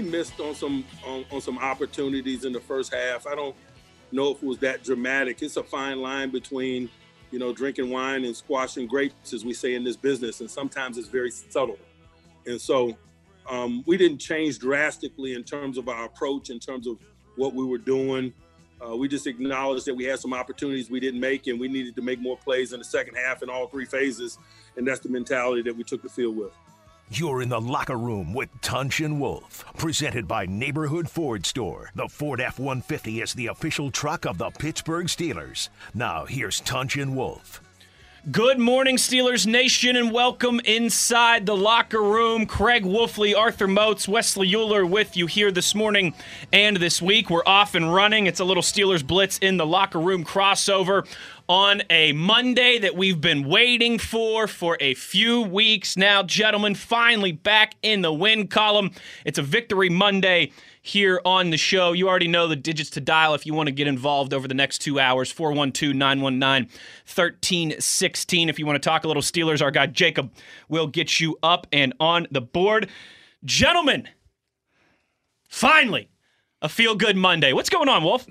We missed on some on, on some opportunities in the first half. I don't know if it was that dramatic. It's a fine line between, you know, drinking wine and squashing grapes, as we say in this business, and sometimes it's very subtle. And so, um, we didn't change drastically in terms of our approach, in terms of what we were doing. Uh, we just acknowledged that we had some opportunities we didn't make, and we needed to make more plays in the second half in all three phases. And that's the mentality that we took the field with. You're in the locker room with Tunch and Wolf, presented by Neighborhood Ford Store. The Ford F 150 is the official truck of the Pittsburgh Steelers. Now, here's Tunch and Wolf. Good morning, Steelers Nation, and welcome inside the locker room. Craig Wolfley, Arthur Moats, Wesley Euler with you here this morning and this week. We're off and running. It's a little Steelers Blitz in the locker room crossover on a Monday that we've been waiting for for a few weeks now. Gentlemen, finally back in the win column. It's a Victory Monday here on the show. You already know the digits to dial if you want to get involved over the next two hours 412 919 1316. If you want to talk a little Steelers, our guy Jacob will get you up and on the board. Gentlemen, finally, a feel good Monday. What's going on, Wolf?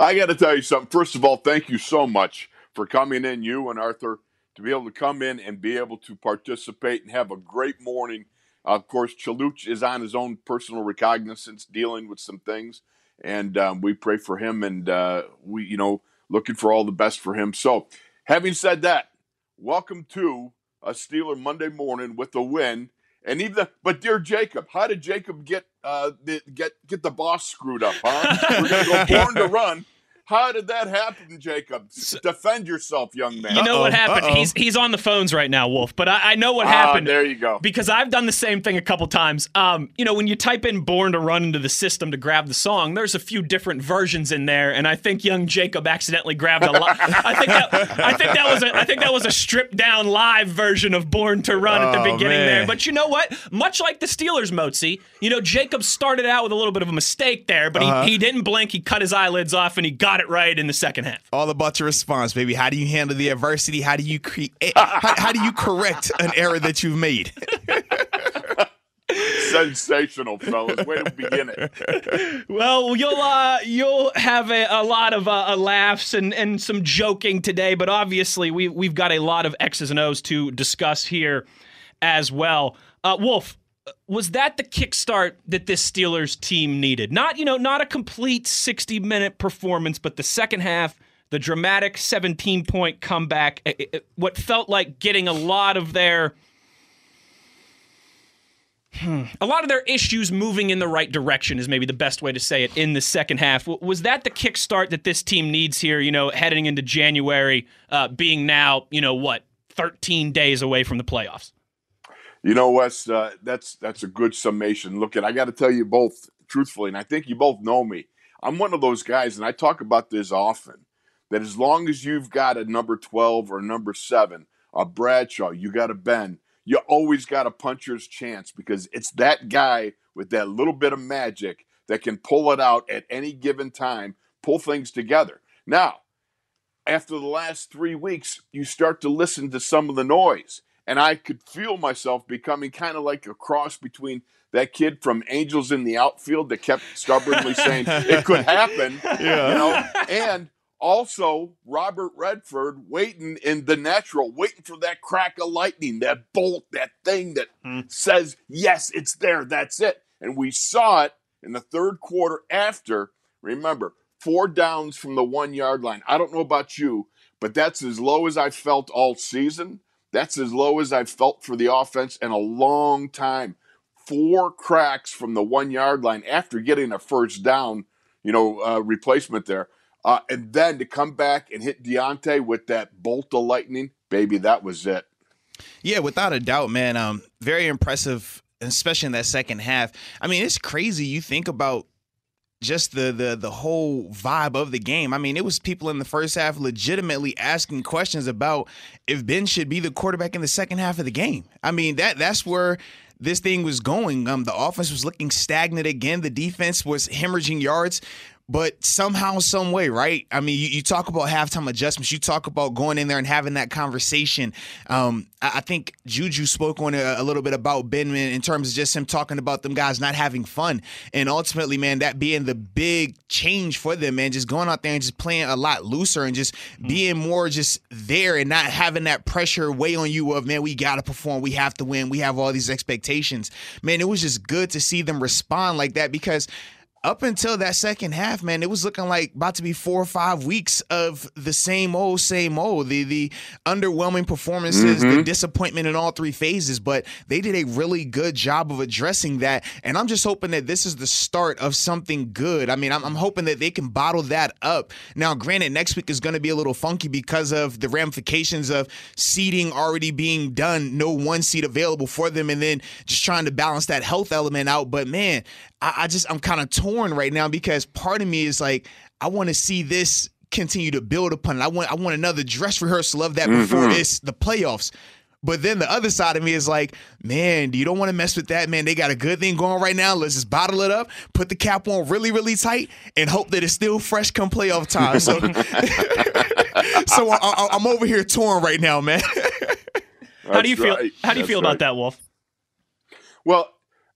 I got to tell you something. First of all, thank you so much for coming in, you and Arthur, to be able to come in and be able to participate and have a great morning. of course, Chaluch is on his own personal recognizance, dealing with some things, and um, we pray for him, and uh, we, you know, looking for all the best for him. So, having said that, welcome to a Steeler Monday morning with a win. And even the, but dear Jacob, how did Jacob get uh the, get get the boss screwed up, huh? We're gonna go born to run. How did that happen, Jacob? Defend yourself, young man. You know what happened? Uh-oh. He's he's on the phones right now, Wolf. But I, I know what Ah, happened. there you go. Because I've done the same thing a couple times. Um, you know, when you type in "Born to Run" into the system to grab the song, there's a few different versions in there, and I think young Jacob accidentally grabbed a. Li- I think that I think that was a I think that was a stripped down live version of "Born to Run" at the Oh, beginning man. there. But you know what? Much like the Steelers, Mozi, you know, Jacob started out with a little bit of a mistake there, but Uh-huh. he, he didn't blink. He cut his eyelids off, and he got it right in the second half. All about your response, baby. How do you handle the adversity? How do you create? How, how do you correct an error that you've made? Sensational, fellas. Way to begin it. Well, you'll uh, you'll have a, a lot of uh, laughs and, and some joking today, but obviously we we've got a lot of X's and O's to discuss here as well. Uh, Wolf, was that the kickstart that this Steelers team needed? Not you know not a complete sixty minute performance, but the second half, the dramatic seventeen point comeback, eh, eh, what felt like getting a lot of their a lot of their issues moving in the right direction is maybe the best way to say it in the second half. Was that the kickstart that this team needs here, you know, heading into January, uh, being now, you know, what, 13 days away from the playoffs? You know, Wes, uh, that's that's a good summation. Look, at I got to tell you both truthfully, and I think you both know me. I'm one of those guys, and I talk about this often. that as long as you've got a number 12 or number seven, a Bradshaw, you got a Ben, you always got a puncher's chance because it's that guy with that little bit of magic that can pull it out at any given time, pull things together. Now, after the last three weeks, you start to listen to some of the noise. And I could feel myself becoming kind of like a cross between that kid from Angels in the outfield that kept stubbornly saying it could happen, yeah. you know, and also Robert Redford waiting in the natural, waiting for that crack of lightning, that bolt, that thing that hmm. says, yes, it's there, that's it. And we saw it in the third quarter after, remember, four downs from the one yard line. I don't know about you, but that's as low as I've felt all season. That's as low as I've felt for the offense in a long time. Four cracks from the one yard line after getting a first down, you know, uh, replacement there. Uh, and then to come back and hit Diontae with that bolt of lightning, baby, that was it. Yeah, without a doubt, man. Um, very impressive, especially in that second half. I mean, it's crazy. You think about just the the the whole vibe of the game. I mean, it was people in the first half legitimately asking questions about if Ben should be the quarterback in the second half of the game. I mean, that that's where this thing was going. Um, the offense was looking stagnant again. The defense was hemorrhaging yards but somehow, some way, right? I mean, you, you, talk about halftime adjustments. You talk about going in there and having that conversation. Um, I, I, think Juju spoke on a, a, little bit about Ben in terms of just him talking about them guys not having fun, and ultimately, man, that being the big change for them, man, just going out there and just playing a lot looser and just mm-hmm. being more just there and not having that pressure weigh on you of man, we got to perform, we have to win, we have all these expectations. Man, it was just good to see them respond like that because up until that second half, man, it was looking like about to be four or five weeks of the same old, same old. The the underwhelming performances, mm-hmm. the disappointment in all three phases. But they did a really good job of addressing that, and I'm just hoping that this is the start of something good. I mean, I'm, I'm hoping that they can bottle that up. Now, granted, next week is going to be a little funky because of the ramifications of seating already being done, no one seat available for them, and then just trying to balance that health element out. But man, I, I just I'm kind of torn right now because part of me is like I want to see this continue to build upon it. I want I want another dress rehearsal of that mm-hmm. before it's the playoffs. But then the other side of me is like, man, you don't want to mess with that, man. They got a good thing going right now. Let's just bottle it up, put the cap on really, really tight, and hope that it's still fresh come playoff time. So, so I, am over here torn right now, man. how do you feel? Right. How do you That's feel right. about that, Wolf? Well,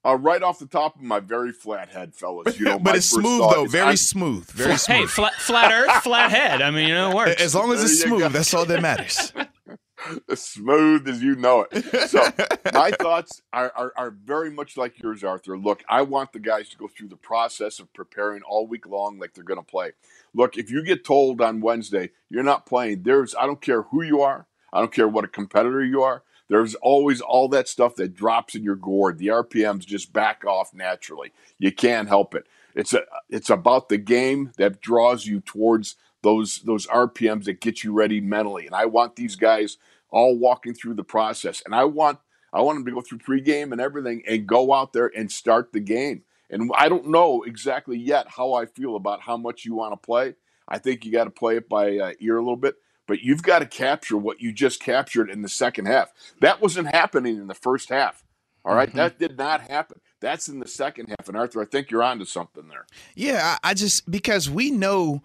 uh, right off the top of my very flat head, fellas. You know, but it's smooth though, very I'm, smooth, very smooth. Hey, flat, flat Earth, flat head. I mean, you know, it works. As long as it's smooth, that's all that matters. as smooth as you know it. So my thoughts are, are, are, very much like yours, Arthur. Look, I want the guys to go through the process of preparing all week long like they're going to play. Look, if you get told on Wednesday you're not playing, there's I don't care who you are, I don't care what a competitor you are. There's always all that stuff that drops in your gourd. The RPMs just back off naturally. You can't help it. It's a it's about the game that draws you towards those those RPMs that get you ready mentally. And I want these guys all walking through the process. And I want I want them to go through pregame and everything and go out there and start the game. And I don't know exactly yet how I feel about how much you want to play. I think you got to play it by uh, ear a little bit but you've got to capture what you just captured in the second half. That wasn't happening in the first half. All right? mm-hmm. that did not happen. That's in the second half. And Arthur, I think you're onto something there. Yeah, I just because we know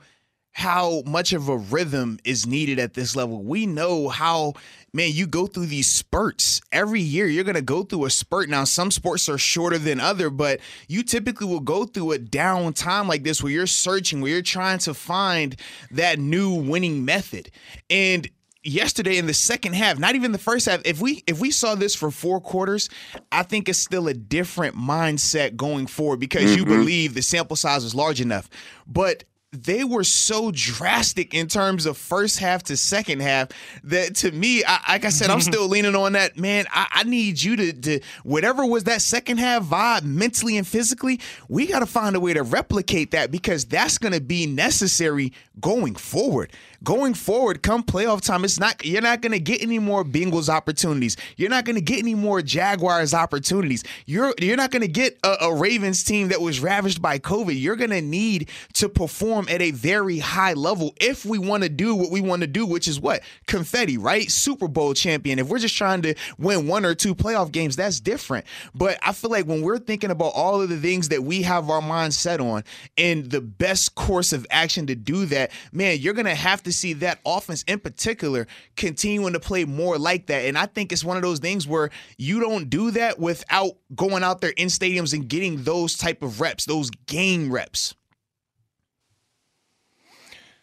how much of a rhythm is needed at this level. We know how, man, you go through these spurts every year. You're going to go through a spurt. Now, some sports are shorter than other, but you typically will go through a down time like this where you're searching, where you're trying to find that new winning method. And yesterday in the second half, not even the first half, if we if we saw this for four quarters, I think it's still a different mindset going forward because mm-hmm. you believe the sample size is large enough. But they were so drastic in terms of first half to second half that to me, I, like I said, I'm still leaning on that. Man, I, I, need you to, to, whatever was that second half vibe mentally and physically, we got to find a way to replicate that because that's going to be necessary going forward going forward, come playoff time, it's not you're not gonna get any more Bengals opportunities. You're not gonna get any more Jaguars opportunities. You're you're not gonna get a, a Ravens team that was ravaged by COVID. You're gonna need to perform perform at a very high level if we want to do what we want to do, which is what? Confetti, right? Super Bowl champion. If we're just trying to win one or two playoff games, that's different. But I feel like when we're thinking about all of the things that we have our minds set on and the best course of action to do that, man, you're going to have to see that offense in particular continuing to play more like that. And I think it's one of those things where you don't do that without going out there in stadiums and getting those type of reps, those game reps.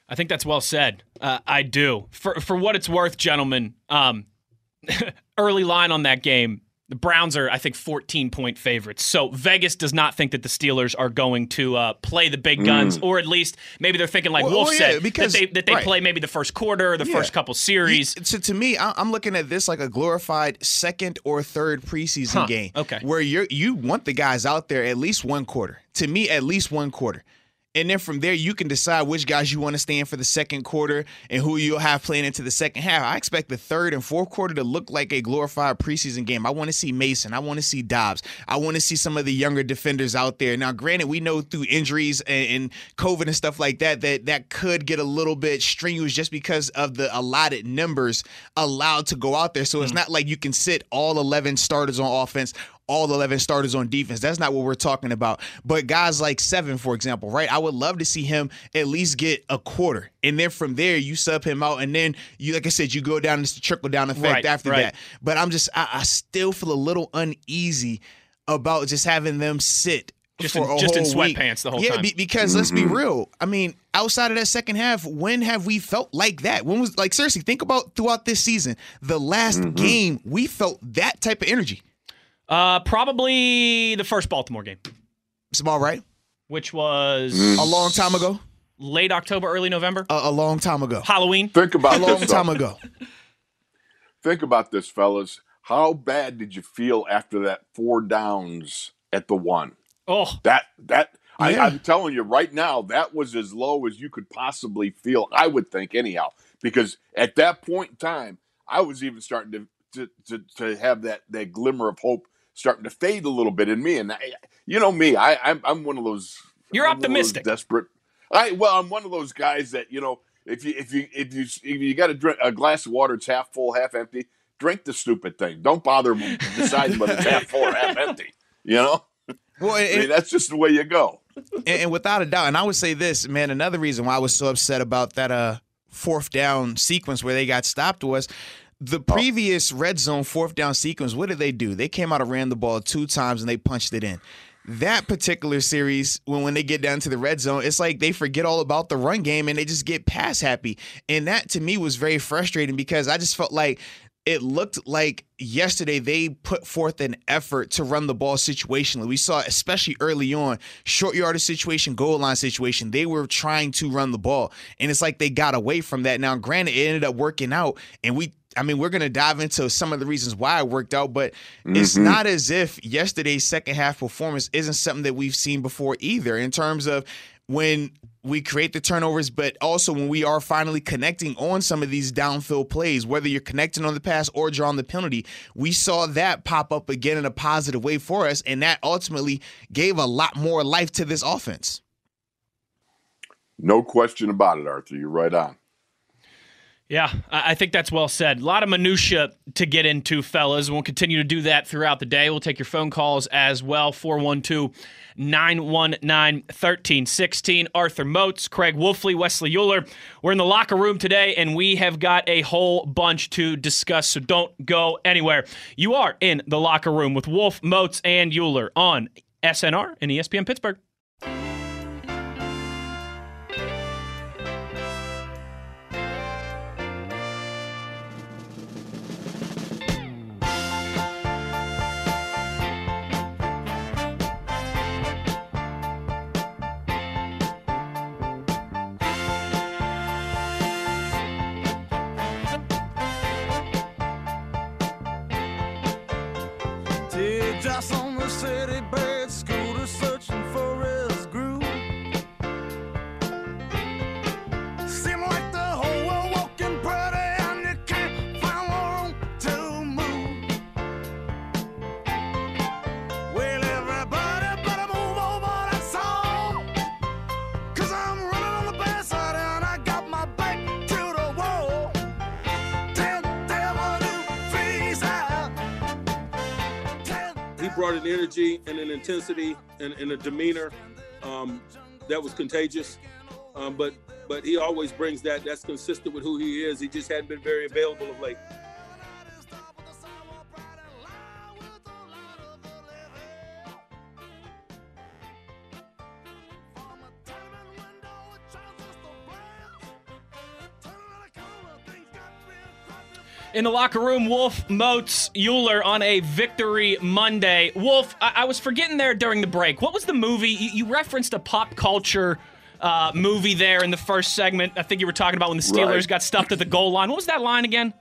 I think that's well said. Uh, I do. For for what it's worth, gentlemen, um, early line on that game, the Browns are, I think, 14 point favorites. So Vegas does not think that the Steelers are going to uh, play the big guns, or at least maybe they're thinking like Well, Wolf well, yeah, said because- that they that they right. play maybe the first quarter or the Yeah. first couple series. You- to, to me, I, I'm looking at this like a glorified second or third preseason Huh, game. okay. Where you you want the guys out there at least one quarter. To me, at least one quarter. And then from there, you can decide which guys you want to stand for the second quarter and who you'll have playing into the second half. I expect the third and fourth quarter to look like a glorified preseason game. I want to see Mason. I want to see Dobbs. I want to see some of the younger defenders out there. Now, granted, we know through injuries and, and COVID and stuff like that that that could get a little bit strenuous just because of the allotted numbers allowed to go out there. So it's mm. not like you can sit all 11 starters on offense all 11 starters on defense. That's not what we're talking about. But guys like Seven, for example, right? I would love to see him at least get a quarter. And then from there, you sub him out. And then you, like I said, you go down, it's the trickle down effect Right, after right. that. But I'm just, I, I still feel a little uneasy about just having them sit. Just for in- a just in whole week. sweatpants the whole yeah, time. be- because let's be mm-hmm. real. I mean, outside of that second half, when have we felt like that? When was like seriously? Think about throughout this season, the last mm-hmm. game we felt that type of energy. Uh, probably the first Baltimore game, It's all right. which was A long time ago. late October, early November, A, a long time ago. Halloween. Think about A long this. time ago. Think about this, fellas. How bad did you feel after that four downs at the one? Oh, That that I, Yeah. I'm telling you right now, that was as low as you could possibly feel. I would think anyhow, because at that point in time, I was even starting to to to, to have that that glimmer of hope starting to fade a little bit in me. And I, you know me, I I'm, I'm one of those. You're I'm one of those optimistic. desperate. I well, I'm one of those guys that you know. If you if you if you if you got to drink a glass of water, it's half full, half empty. Drink the stupid thing. Don't bother deciding whether it's half full or half empty. You know, Well, I mean that's just the way you go. and, and without a doubt, and I would say this, man, another reason why I was so upset about that uh fourth down sequence where they got stopped was the oh. previous red zone fourth down sequence. What did they do? They came out and ran the ball two times and they punched it in. That particular series, when when they get down to the red zone, it's like they forget all about the run game and they just get pass happy. And that to me was very frustrating because I just felt like it looked like yesterday they put forth an effort to run the ball situationally. We saw, especially early on, short yardage situation, goal line situation, they were trying to run the ball. And it's like they got away from that. Now, granted, it ended up working out, and we I mean, we're going to dive into some of the reasons why it worked out, but it's mm-hmm. not as if yesterday's second half performance isn't something that we've seen before either in terms of when we create the turnovers, but also when we are finally connecting on some of these downfield plays, whether you're connecting on the pass or drawing the penalty, we saw that pop up again in a positive way for us, and that ultimately gave a lot more life to this offense. No question about it, Arthur. You're right on. Yeah, I think that's well said. A lot of minutia to get into, fellas. We'll continue to do that throughout the day. We'll take your phone calls as well. 412 919 1316. Arthur Moats, Craig Wolfley, Wesley Euler. We're in the locker room today, and we have got a whole bunch to discuss, so don't go anywhere. You are in the locker room with Wolf, Moats, and Euler on SNR and ESPN Pittsburgh. Intensity and, and a demeanor um, that was contagious. Um, but but he always brings that. That's consistent with who he is. He just hadn't been very available of late. In the locker room, Wolf, Moats, Euler on a victory Monday. Wolf, I, I was forgetting there during the break. What was the movie? You, you referenced a pop culture uh, movie there in the first segment. I think you were talking about when the Steelers Right. got stuffed at the goal line. What was that line again?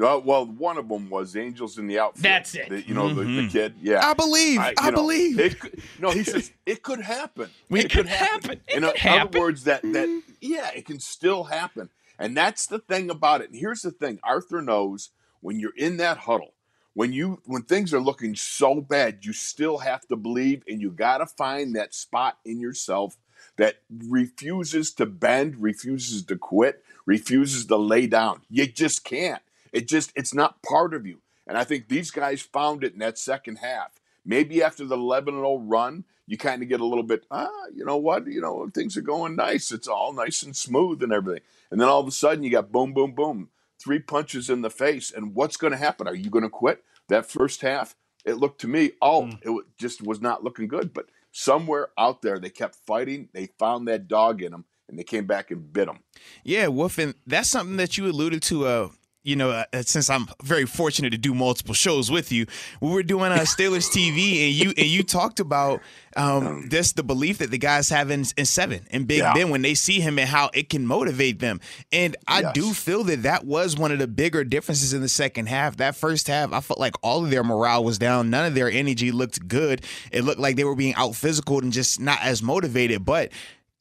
Uh, well, one of them was Angels in the Outfield. That's it. The- you know, the, the kid. Yeah. Mm-hmm. I believe. I, you know, believe. It could, no, he says it could happen. It could happen. It in could o- happen. other words, that that yeah, it can still happen, and that's the thing about it. And here's the thing: Arthur knows when you're in that huddle, when you when things are looking so bad, you still have to believe, and you got to find that spot in yourself that refuses to bend, refuses to quit, refuses to lay down. You just can't. It just it's not part of you. And I think these guys found it in that second half. Maybe after the 11 0 run, you kind of get a little bit, ah, you know what? You know, things are going nice. It's all nice and smooth and everything. And then all of a sudden, you got boom, boom, boom, three punches in the face. And what's going to happen? Are you going to quit? That first half, it looked to me, oh, it just was not looking good. But somewhere out there, they kept fighting. They found that dog in them, and they came back and bit them. Yeah, Wolf, and that's something that you alluded to. Uh, you know, uh, since I'm very fortunate to do multiple shows with you, we were doing uh, Steelers TV, and you and you talked about um, this the belief that the guys have in, in seven and Big Yeah. Ben when they see him and how it can motivate them. And I Yes. do feel that that was one of the bigger differences in the second half. That first half, I felt like all of their morale was down. None of their energy looked good. It looked like they were being out physical and just not as motivated. But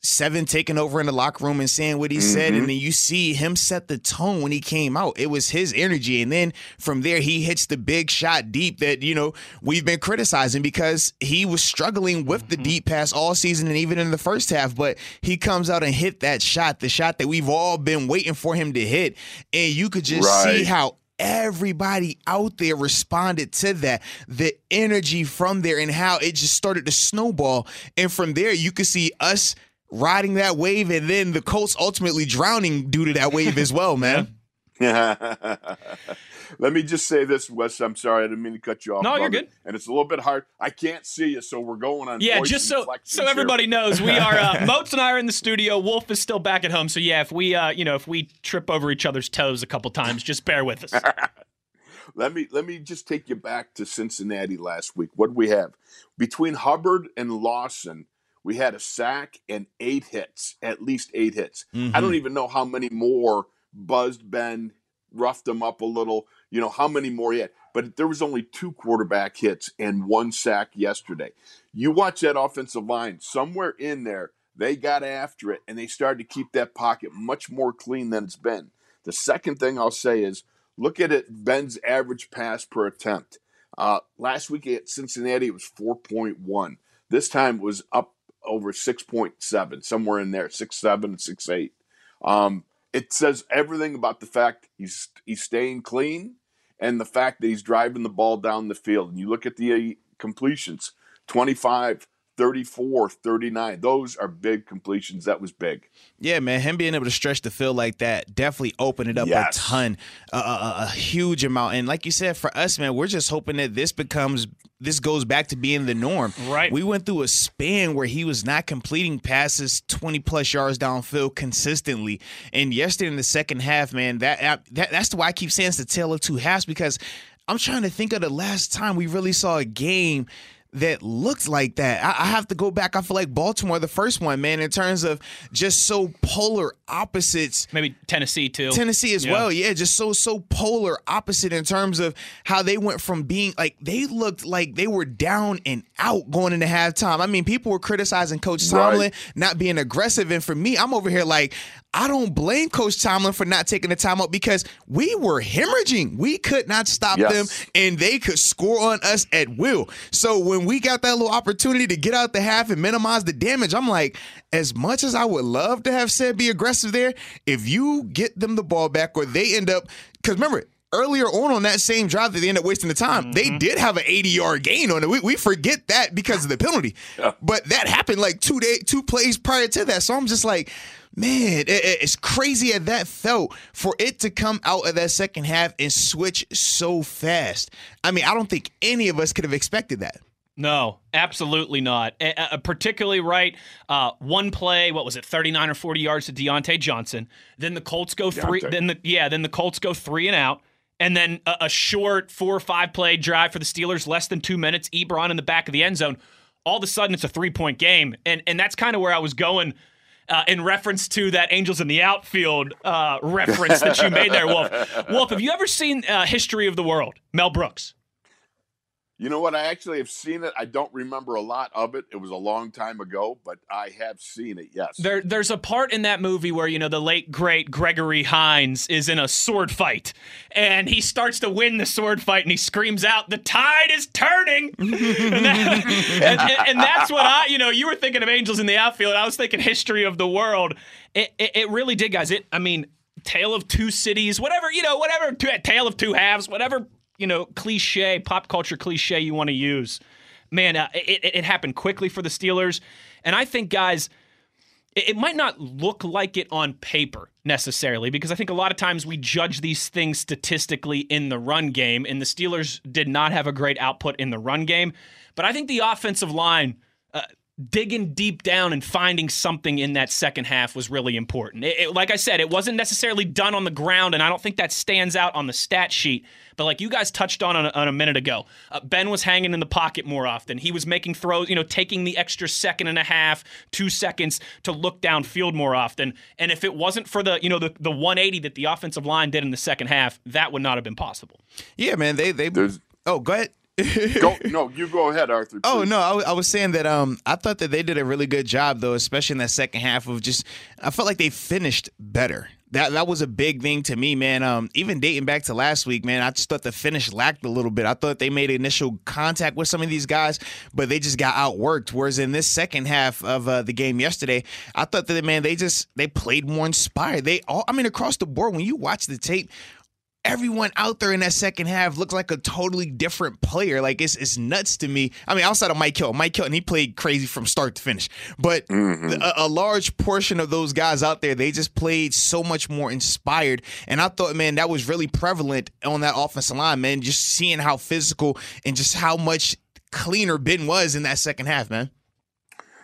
Seven taking over in the locker room and saying what he said, and mm-hmm. then you see him set the tone when he came out. It was his energy, and then from there he hits the big shot deep that you know we've been criticizing because he was struggling with the mm-hmm. deep pass all season and even in the first half. But he comes out and hit that shot, the shot that we've all been waiting for him to hit, and you could just see how everybody out there responded to that the energy from there and how it just started to snowball and from there you could see us riding that wave and then the colts ultimately drowning due to that wave as well man Let me just say this, Wes. I'm sorry, I didn't mean to cut you off. No, you're brother. good. And it's a little bit hard. I can't see you, so we're going on. Yeah, just so inflections so here. everybody knows, we are uh, Moats and I are in the studio. Wolf is still back at home, so yeah, if we uh, you know if we trip over each other's toes a couple times, just bear with us. Let me let me just take you back to Cincinnati last week. What did we have between Hubbard and Lawson? We had a sack and eight hits, at least eight hits. I don't even know how many more buzzed Ben, roughed him up a little. You know how many more yet. but there was only two quarterback hits and one sack yesterday. You watch that offensive line somewhere in there. They got after it and they started to keep that pocket much more clean than it's been. The second thing I'll say is look at it Ben's average pass per attempt. Uh, last week at Cincinnati, it was 4.1. This time it was up over 6.7, somewhere in there, 6.7 and 6.8. Um, it says everything about the fact he's he's staying clean and the fact that he's driving the ball down the field. And you look at the uh, completions 25, 34, 39. Those are big completions. That was big. Yeah, man, him being able to stretch the field like that definitely opened it up Yes. a ton, a, a, a- a huge amount. And like you said, for us, man, we're just hoping that this becomes, this goes back to being the norm. Right. We went through a span where he was not completing passes twenty plus yards downfield consistently. And yesterday in the second half, man, that, that that's why I keep saying it's the tale of two halves because I'm trying to think of the last time we really saw a game that looked like that. I, I have to go back. I feel like Baltimore, the first one, man, in terms of just so polar opposites. Maybe Tennessee too. Tennessee as Yeah. well, yeah, just so so polar opposite in terms of how they went from being like they looked like they were down and out going into halftime. I mean, people were criticizing Coach Right. Tomlin not being aggressive, and for me, I'm over here like I don't blame Coach Tomlin for not taking the time timeout because we were hemorrhaging. We could not stop Yes. them, and they could score on us at will. So when we got that little opportunity to get out the half and minimize the damage, I'm like, as much as I would love to have said be aggressive there, if you get them the ball back or they end up, because remember. earlier on on that same drive that they ended up wasting the time, Mm-hmm. they did have an 80 yard gain on it. We, we forget that because of the penalty, but that happened like two day two plays prior to that. So I'm just like. Man, it- it- it's crazy as that felt for it to come out of that second half and switch so fast. I mean, I don't think any of us could have expected that. No, absolutely not. Uh, particularly right. Uh, one play, what was it, thirty nine or forty yards to Diontae Johnson. Then the Colts go three. Diontae. Then the yeah, then the Colts go three and out. And then a, a short four or five play drive for the Steelers, less than two minutes. Ebron in the back of the end zone. All of a sudden, it's a three point game, and and that's kind of where I was going. Uh, in reference to that Angels in the Outfield uh, reference that you made there, Wolf. Wolf, have you ever seen uh, History of the World? Mel Brooks. You know what? I actually have seen it. I don't remember a lot of it. It was a long time ago, but I have seen it. Yes. There, there's a part in that movie where you know the late great Gregory Hines is in a sword fight, and he starts to win the sword fight, and he screams out, "The tide is turning!" and, that- and- and- and that's what I, you know, you were thinking of Angels in the Outfield. I was thinking History of the World. It, it, it really did, guys. It, I mean, Tale of Two Cities, whatever you know, whatever Tale of Two Halves, whatever you know, cliche pop culture cliche you want to use. Man, uh, it, it, happened quickly for the Steelers, and I think, guys it it might not look like it on paper necessarily because I think a lot of times we judge these things statistically in the run game, and the Steelers did not have a great output in the run game. But I think the offensive line. Uh, Digging deep down and finding something in that second half was really important. It- it- like I said, it wasn't necessarily done on the ground, and I don't think that stands out on the stat sheet. But like you guys touched on on a, on a minute ago, uh, Ben was hanging in the pocket more often. He was making throws, you know, taking the extra second and a half, two seconds to look downfield more often. And if it wasn't for the, you know, the, the 180 that the offensive line did in the second half, that would not have been possible. Yeah, man. They they. There's- oh, go ahead. Go, no, you go ahead, Arthur. Oh no, I, I was saying that um I thought that they did a really good job though, especially in that second half of just I felt like they finished better. That that was a big thing to me, man. Um, even dating back to last week, man, I just thought the finish lacked a little bit. I thought they made initial contact with some of these guys, but they just got outworked. Whereas in this second half of uh, the game yesterday, I thought that man, they just they played more inspired. They all, I mean, across the board, when you watch the tape, everyone out there in that second half looked like a totally different player. Like it's it's nuts to me. I mean, outside of Mike Hill, Mike Hill, and he played crazy from start to finish, but mm-hmm. a, a large portion of those guys out there they just played so much more inspired. And I thought, man, that was really prevalent on that offensive line, man. Just seeing how physical and just how much cleaner Ben was in that second half, man.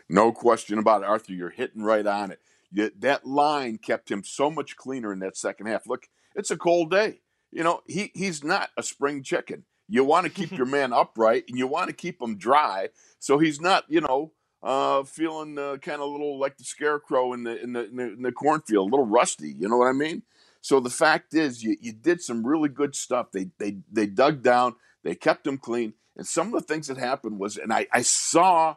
No question about it, Arthur. You're hitting right on it. That line kept him so much cleaner in that second half. Look, it's a cold day. You know, he he's not a spring chicken. You want to keep your man upright and you want to keep him dry, so he's not, you know, uh, feeling uh, kind of a little like the scarecrow in the, in the in the in the cornfield, a little rusty. You know what I mean? So the fact is, you, you did some really good stuff. They they they dug down, they kept him clean, and some of the things that happened was, and I I saw,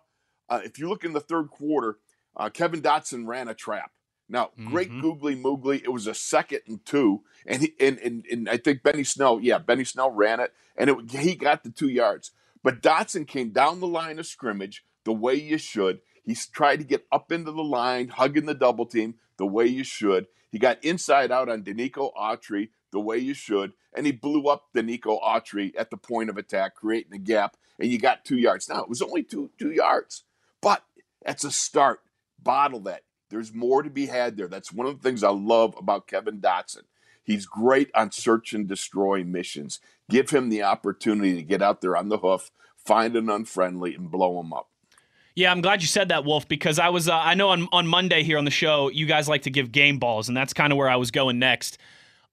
uh, if you look in the third quarter, uh, Kevin Dotson ran a trap. Now, great mm-hmm. googly moogly. It was a second and two, and he and, and and I think Benny Snell, yeah, Benny Snell ran it, and it, he got the two yards. But Dotson came down the line of scrimmage the way you should. He tried to get up into the line, hugging the double team the way you should. He got inside out on Denico Autry the way you should, and he blew up Denico Autry at the point of attack, creating a gap, and you got two yards. Now it was only two two yards, but that's a start. Bottle that. There's more to be had there. That's one of the things I love about Kevin Dotson. He's great on search and destroy missions. Give him the opportunity to get out there on the hoof, find an unfriendly, and blow him up. Yeah, I'm glad you said that, Wolf, because I was uh, I know on on Monday here on the show you guys like to give game balls, and that's kind of where I was going next.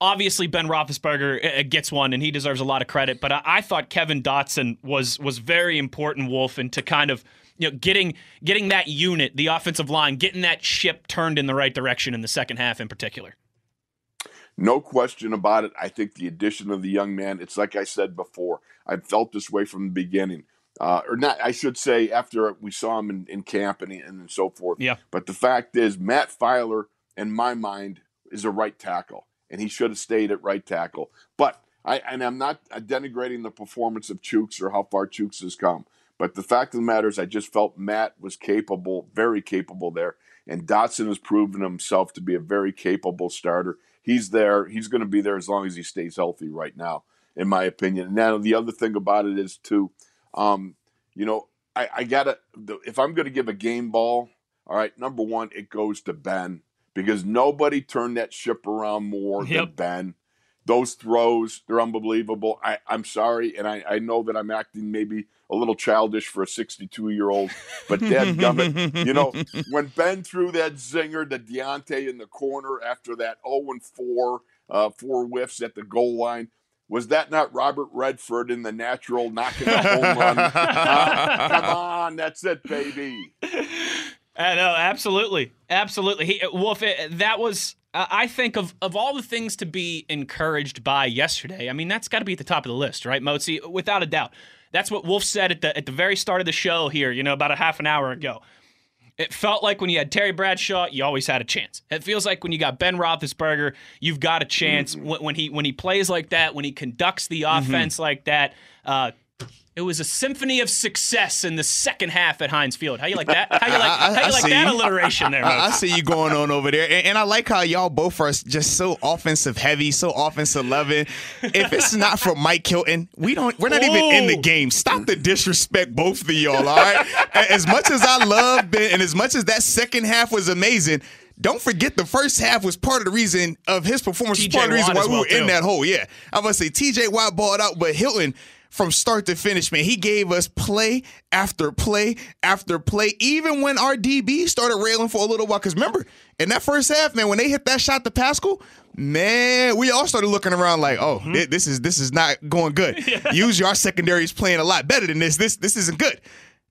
Obviously, Ben Roethlisberger uh, gets one, and he deserves a lot of credit. But I, I thought Kevin Dotson was was very important, Wolf, and to kind of you know getting getting that unit, the offensive line, getting that ship turned in the right direction in the second half, in particular. No question about it. I think the addition of the young man, it's like I said before, I felt this way from the beginning. Uh, or not, I should say, after we saw him in, in camp and, and so forth. Yeah. But the fact is, Matt Feiler, in my mind, is a right tackle, and he should have stayed at right tackle. But I and I'm not denigrating the performance of Chooks or how far Chooks has come. But the fact of the matter is, I just felt Matt was capable, very capable there, and Dotson has proven himself to be a very capable starter. he's there. He's going to be there as long as he stays healthy right now, in my opinion. And now the other thing about it is too, um, you know, I, I gotta if I'm going to give a game ball, all right, number one, it goes to Ben because nobody turned that ship around more than Ben. Those throws, they're unbelievable. I, I'm sorry, and I, I know that I'm acting maybe a little childish for a 62 year old, but dadgummit, you know, when Ben threw that zinger to Diontae in the corner after that 0 and 4, uh, four whiffs at the goal line, was that not Robert Redford in the natural knocking a home run? Come on, that's it, baby. I know, absolutely, absolutely. He, Wolf, it, that was. I think of of all the things to be encouraged by yesterday. I mean, that's got to be at the top of the list, right, Mozi? Without a doubt. That's what Wolf said at the at the very start of the show here. You know, about a half an hour ago. It felt like when you had Terry Bradshaw, you always had a chance. It feels like when you got Ben Roethlisberger, you've got a chance. When, when he when he plays like that, when he conducts the offense like that, uh, it was a symphony of success in the second half at Heinz Field. How you like that? How you like, I- I- how I you like that you. alliteration there, I, I see you going on over there, and, and I like how y'all both are just so offensive heavy, so offensive loving. If it's not for Mike Hilton, we don't. We're not even in the game. Stop the disrespect, both of y'all. All right. As much as I love Ben, and as much as that second half was amazing. Don't forget the first half was part of the reason of his performance. was part of the reason why we well, were in too. that hole. Yeah, I'm gonna say TJ Watt balled out, but Hilton from start to finish, man, he gave us play after play after play. Even when our DB started railing for a little while, because remember in that first half, man, when they hit that shot to Pascal, man, we all started looking around like, oh, Mm-hmm. thi- this is this is not going good. Usually our secondary is playing a lot better than this. This this isn't good.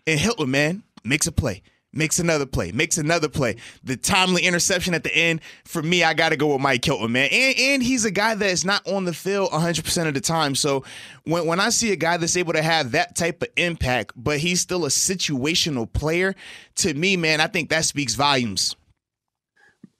And Hilton, man, makes a play. Makes another play, makes another play. The timely interception at the end, for me, I got to go with Mike Hilton, man. And, and he's a guy that is not on the field 100% of the time. So when, when I see a guy that's able to have that type of impact, but he's still a situational player, to me, man, I think that speaks volumes.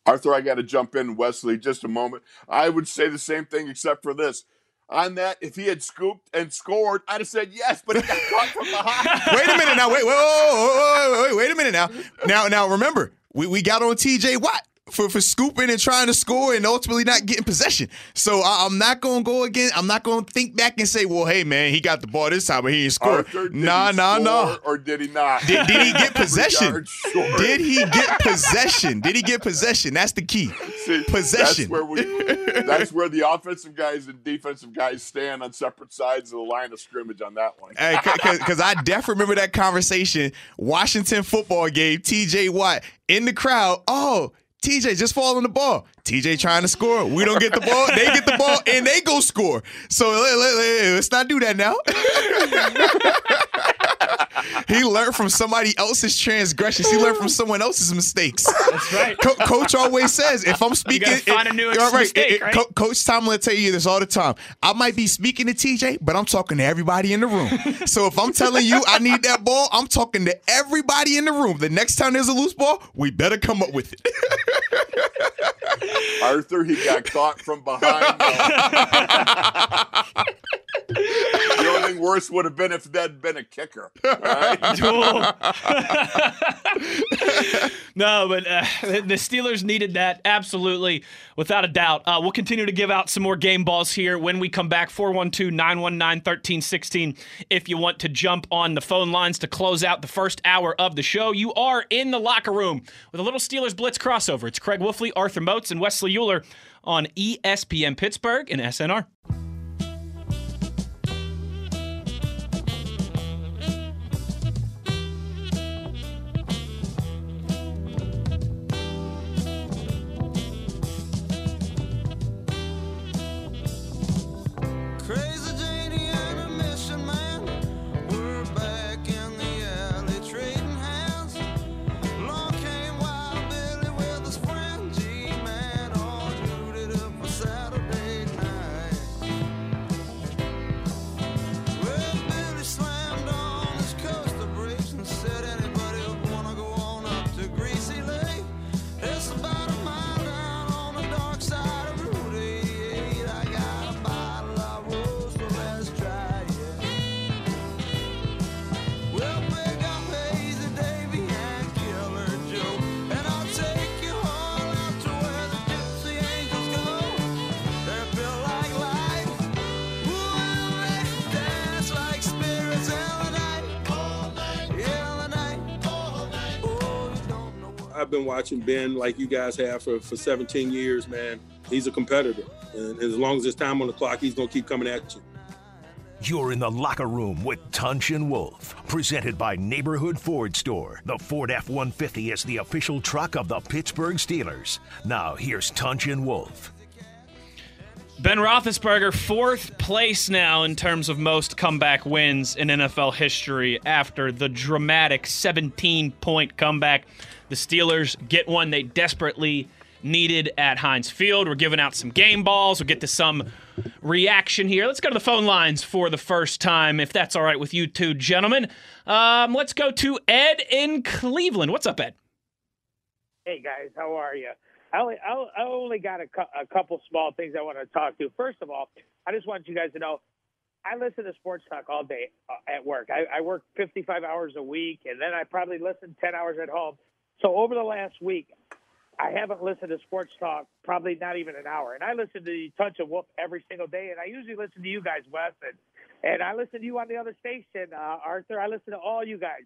Arthur, I got to jump in, Wesley, just a moment. I would say the same thing except for this. On that, if he had scooped and scored, I'd have said yes, but he got caught from behind. wait a minute now. Wait, wait, wait, wait, wait, wait a minute now. Now, now, remember, we, we got on T.J. Watt for for scooping and trying to score and ultimately not getting possession. So I, I'm not going to go again. I'm not going to think back and say, well, hey man, he got the ball this time, but he didn't score. Arthur, did Nah, he nah, score nah. Or did he not? Did, did he get possession? Did he get possession? Did he get possession? That's the key. See, Possession. That's where we. That's where the offensive guys and defensive guys stand on separate sides of the line of scrimmage on that one. Because I definitely remember that conversation. Washington football game, TJ Watt in the crowd. Oh, TJ just following the ball. TJ trying to score. We don't get the ball. They get the ball and they go score. So let, let, us not do that now. he learned from somebody else's transgressions. He learned from someone else's mistakes. That's right. Co- Coach always says, if I'm speaking, gotta find a new All mistake, it- it- right? Co- Coach Tomlin will tell you this all the time. I might be speaking to TJ, but I'm talking to everybody in the room. so if I'm telling you I need that ball, I'm talking to everybody in the room. The next time there's a loose ball, we better come up with it. Arthur, he got caught from behind. Uh, the only thing worse would have been if that had been a kicker. right? no, but uh, the Steelers needed that absolutely, without a doubt. Uh, we'll continue to give out some more game balls here when we come back. 412 919 1316. If you want to jump on the phone lines to close out the first hour of the show, you are in the locker room with a little Steelers Blitz crossover. It's Craig Wolfley, Arthur Moats, and Wesley Euler on ESPN Pittsburgh and SNR. I've been watching Ben like you guys have for, for 17 years, man. He's a competitor. And as long as there's time on the clock, he's going to keep coming at you. You're in the locker room with Tunch and Wolf, presented by Neighborhood Ford Store. The Ford F 150 is the official truck of the Pittsburgh Steelers. Now, here's Tunch and Wolf. Ben Roethlisberger, fourth place now in terms of most comeback wins in NFL history after the dramatic 17 point comeback. The Steelers get one they desperately needed at Heinz Field. We're giving out some game balls. We'll get to some reaction here. Let's go to the phone lines for the first time, if that's all right with you two gentlemen. Um, let's go to Ed in Cleveland. What's up, Ed? Hey guys, how are you? I only, I only got a, cu- a couple small things I want to talk to. First of all, I just want you guys to know I listen to sports talk all day uh, at work. I, I work 55 hours a week, and then I probably listen 10 hours at home. So over the last week, I haven't listened to sports talk probably not even an hour. And I listen to Tunch of Wolf every single day, and I usually listen to you guys, Wes, and, and I listen to you on the other station, uh, Arthur. I listen to all you guys,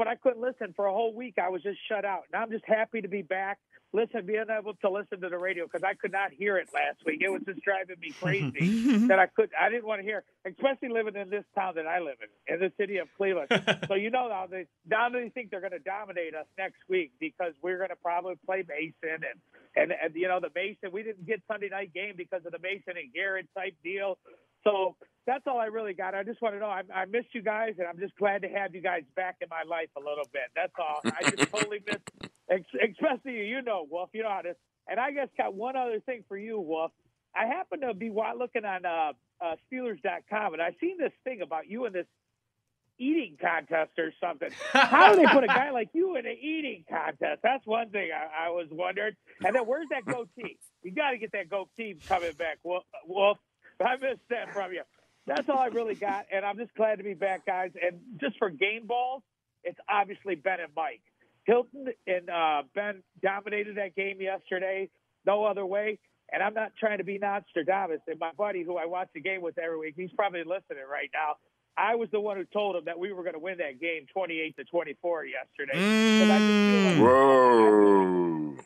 but I couldn't listen for a whole week. I was just shut out, and I'm just happy to be back listen, being able to listen to the radio because I could not hear it last week. It was just driving me crazy that I could. I didn't want to hear, especially living in this town that I live in, in the city of Cleveland. so you know now they now they think they're going to dominate us next week because we're going to probably play Mason and, and and you know the Mason. We didn't get Sunday night game because of the Mason and Garrett type deal. So that's all I really got. I just want to know I, I missed you guys, and I'm just glad to have you guys back in my life a little bit. That's all. I just totally missed, especially you. You know, Wolf. You know how to. And I just got one other thing for you, Wolf. I happen to be looking on uh, uh, Steelers.com, and I seen this thing about you in this eating contest or something. How do they put a guy like you in an eating contest? That's one thing I, I was wondering. And then where's that goatee? You got to get that goatee coming back, Wolf. I missed that from you. That's all I really got, and I'm just glad to be back, guys. And just for game balls, it's obviously Ben and Mike. Hilton and uh, Ben dominated that game yesterday. No other way. And I'm not trying to be Nostradamus. And my buddy, who I watch the game with every week, he's probably listening right now. I was the one who told him that we were going to win that game 28 to 24 yesterday. Mm. Like Whoa.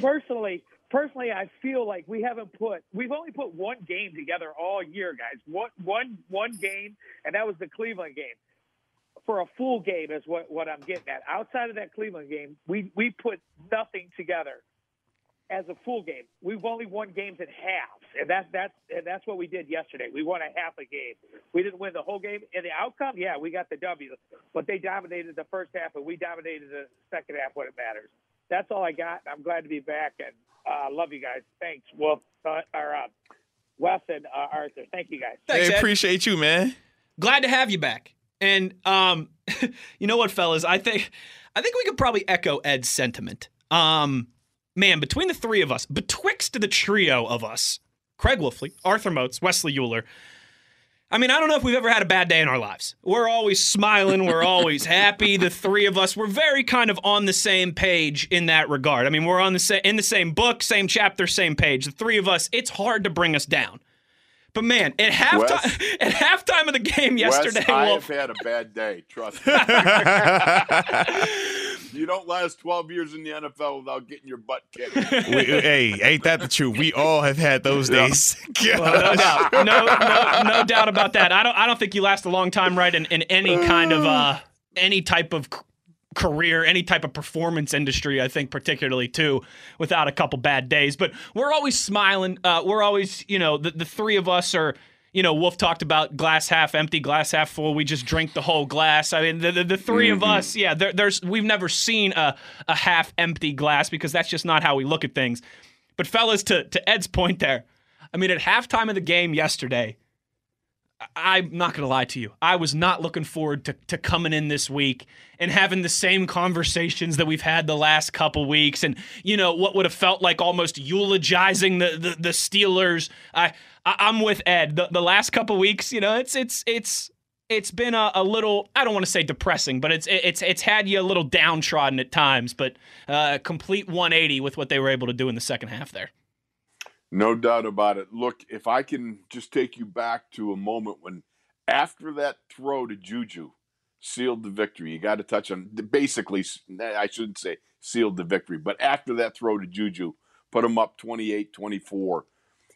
Personally, personally, I feel like we haven't put we've only put one game together all year, guys. One one one game, and that was the Cleveland game. For a full game is what, what I'm getting at. Outside of that Cleveland game, we we put nothing together as a full game. We've only won games in halves, and that's that's and that's what we did yesterday. We won a half a game. We didn't win the whole game. And the outcome, yeah, we got the W, but they dominated the first half, and we dominated the second half when it matters. That's all I got. I'm glad to be back, and uh, love you guys. Thanks, Wolf, uh, or uh, Wes and uh, Arthur. Thank you guys. Thanks, hey, appreciate you, man. Glad to have you back. And um, you know what, fellas? I think I think we could probably echo Ed's sentiment. Um, man, between the three of us, betwixt the trio of us, Craig Wolfley, Arthur Moats, Wesley Euler, I mean, I don't know if we've ever had a bad day in our lives. We're always smiling. We're always happy. The three of us, we're very kind of on the same page in that regard. I mean, we're on the sa- in the same book, same chapter, same page. The three of us, it's hard to bring us down. But man, at halftime, at halftime of the game yesterday, Wes, I have had a bad day. Trust me. you don't last 12 years in the NFL without getting your butt kicked. We, hey, ain't that the truth? We all have had those days. well, no doubt, no, no, no, doubt about that. I don't, I don't think you last a long time, right? In, in any kind of, uh, any type of career, any type of performance industry, I think particularly too, without a couple bad days. But we're always smiling. Uh, we're always, you know, the, the three of us are you know, Wolf talked about glass half empty, glass half full. We just drink the whole glass. I mean, the the, the 3 mm-hmm. of us, yeah, there, there's we've never seen a a half empty glass because that's just not how we look at things. But fellas, to to Ed's point there, I mean, at halftime of the game yesterday, I'm not going to lie to you. I was not looking forward to, to coming in this week and having the same conversations that we've had the last couple weeks and, you know, what would have felt like almost eulogizing the, the, the Steelers. I, I, am with Ed. The, the last couple weeks, you know, it's, it's, it's, it's been a, a little, I don't want to say depressing, but it's, it's, it's had you a little downtrodden at times, but uh, complete 180 with what they were able to do in the second half there. No doubt about it. Look, if I can just take you back to a moment when, after that throw to Juju, sealed the victory. You got to touch on basically. I shouldn't say sealed the victory, but after that throw to Juju, put them up 28-24.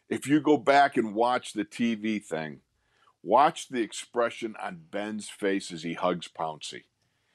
If you go back and watch the TV thing, watch the expression on Ben's face as he hugs Pouncey.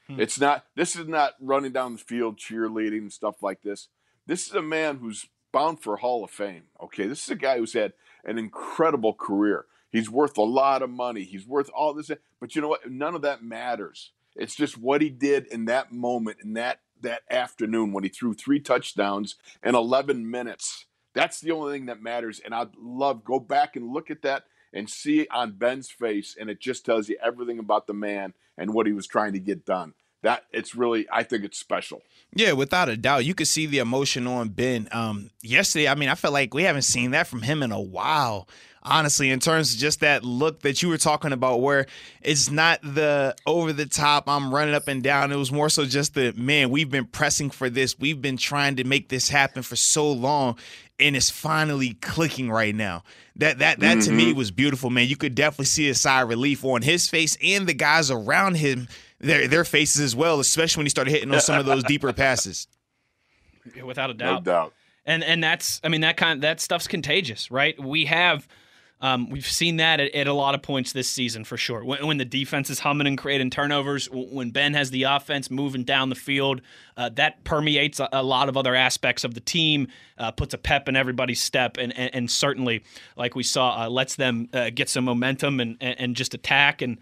Hmm. It's not. This is not running down the field cheerleading and stuff like this. This is a man who's bound for Hall of Fame. Okay, this is a guy who's had an incredible career. He's worth a lot of money. He's worth all this. But you know what? None of that matters. It's just what he did in that moment, in that that afternoon when he threw three touchdowns in 11 minutes. That's the only thing that matters. And I'd love go back and look at that and see on Ben's face, and it just tells you everything about the man and what he was trying to get done that it's really I think it's special. Yeah, without a doubt. You could see the emotion on Ben. Um, yesterday, I mean, I felt like we haven't seen that from him in a while. Honestly, in terms of just that look that you were talking about, where it's not the over the top, I'm running up and down. It was more so just the man, we've been pressing for this. We've been trying to make this happen for so long, and it's finally clicking right now. That that that mm-hmm. to me mm-hmm. was beautiful, man. You could definitely see a sigh of relief on his face and the guys around him their their faces as well, especially when he started hitting on some of those deeper passes. Without a doubt. No doubt. And and that's I mean that kind of, that stuff's contagious, right? We have um, we've seen that at, at, a lot of points this season for sure. When, when, the defense is humming and creating turnovers, when Ben has the offense moving down the field, uh, that permeates a, a, lot of other aspects of the team, uh, puts a pep in everybody's step, and, and, and certainly, like we saw, uh, lets them uh, get some momentum and, and just attack. And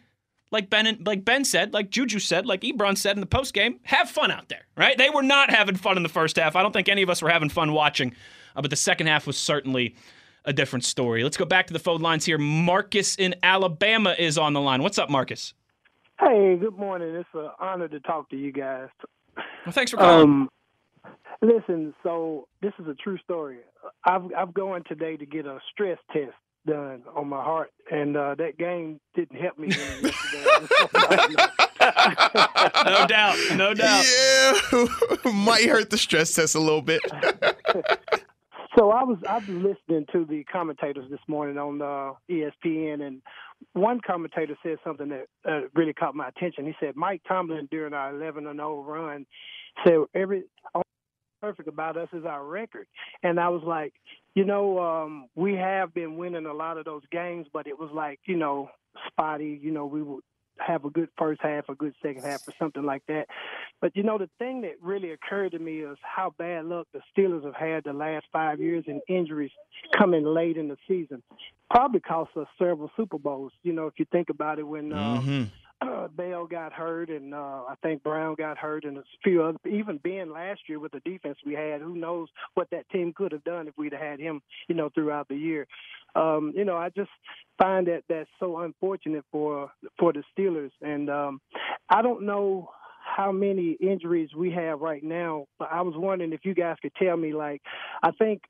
like Ben like Ben said, like Juju said, like Ebron said in the post game, have fun out there, right? They were not having fun in the first half. I don't think any of us were having fun watching, uh, but the second half was certainly a different story. Let's go back to the phone lines here. Marcus in Alabama is on the line. What's up, Marcus? Hey, good morning. It's an honor to talk to you guys. Well, thanks for calling. Um, listen, so this is a true story. I've I've going today to get a stress test done on my heart, and uh, that game didn't help me. no doubt, no doubt. Yeah, might hurt the stress test a little bit. so I was I was listening to the commentators this morning on uh, ESPN, and one commentator said something that uh, really caught my attention. He said Mike Tomlin during our 11 and 0 run said every perfect about us is our record. And I was like, you know, um, we have been winning a lot of those games, but it was like, you know, spotty. You know, we would have a good first half, a good second half, or something like that. But you know, the thing that really occurred to me is how bad luck the Steelers have had the last five years in injuries coming late in the season. Probably cost us several Super Bowls. You know, if you think about it, when uh, mm-hmm. Bell got hurt, and uh, I think Brown got hurt, and a few other. Even Ben last year with the defense we had, who knows what that team could have done if we'd had him, you know, throughout the year. Um, you know, I just find that that's so unfortunate for for the Steelers, and um, I don't know how many injuries we have right now, but I was wondering if you guys could tell me. Like, I think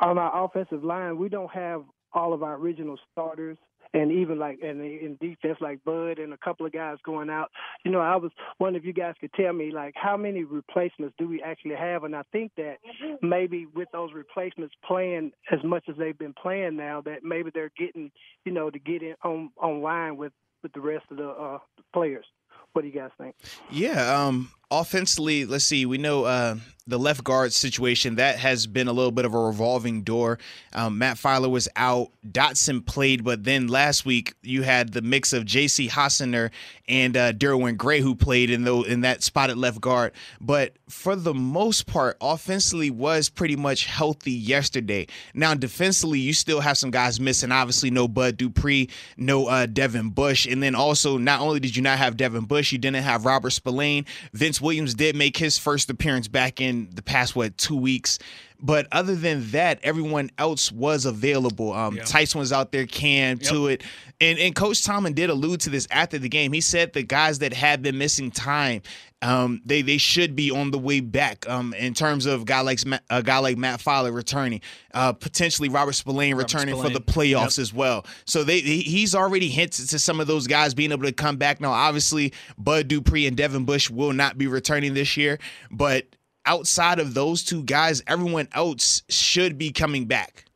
on our offensive line, we don't have all of our original starters and even like and in defense like Bud and a couple of guys going out. You know, I was wondering if you guys could tell me like how many replacements do we actually have, and I think that maybe with those replacements playing as much as they've been playing now, that maybe they're getting you know to get in on online with with the rest of the uh, players. What do you guys think? Yeah, um, offensively, let's see. We know uh, the left guard situation that has been a little bit of a revolving door. Um, Matt Feiler was out. Dotson played, but then last week you had the mix of J.C. Hassenauer and uh, Derwin Gray who played in the, in that spot at left guard. But for the most part, offensively was pretty much healthy yesterday. Now defensively, you still have some guys missing. Obviously, no Bud Dupree, no uh, Devin Bush, and then also not only did you not have Devin Bush, you didn't have Robert Spillane. Vince Williams did make his first appearance back in the past what two weeks. But other than that, everyone else was available. Um, yeah. Tyson was out there, Cam yep. to it, and and Coach Tomlin did allude to this after the game. He said the guys that had been missing time, um, they they should be on the way back. Um, in terms of guy like a guy like Matt Feiler returning, uh, potentially Robert Spillane Robert returning Spillane. for the playoffs yep. as well. So they he's already hinted to some of those guys being able to come back. Now, obviously, Bud Dupree and Devin Bush will not be returning this year, but outside of those two guys, everyone else should be coming back.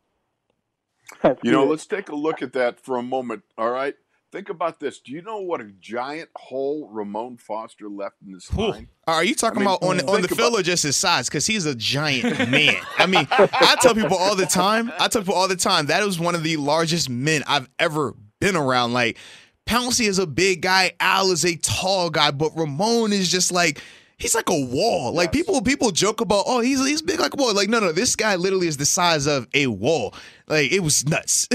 you know, let's take a look at that for a moment. All right. think about this. Do you know what a giant hole Ramon Foster left in this line? Are you talking I mean, about on on the think field or just his size? Because he's a giant man. I mean, I tell people all the time. I tell people all the time that was one of the largest men I've ever been around. Like Pouncey is a big guy. Al is a tall guy, but Ramon is just like. He's like a wall. Like people, people joke about, oh, he's he's big like a wall. Like no, no, this guy literally is the size of a wall. Like it was nuts.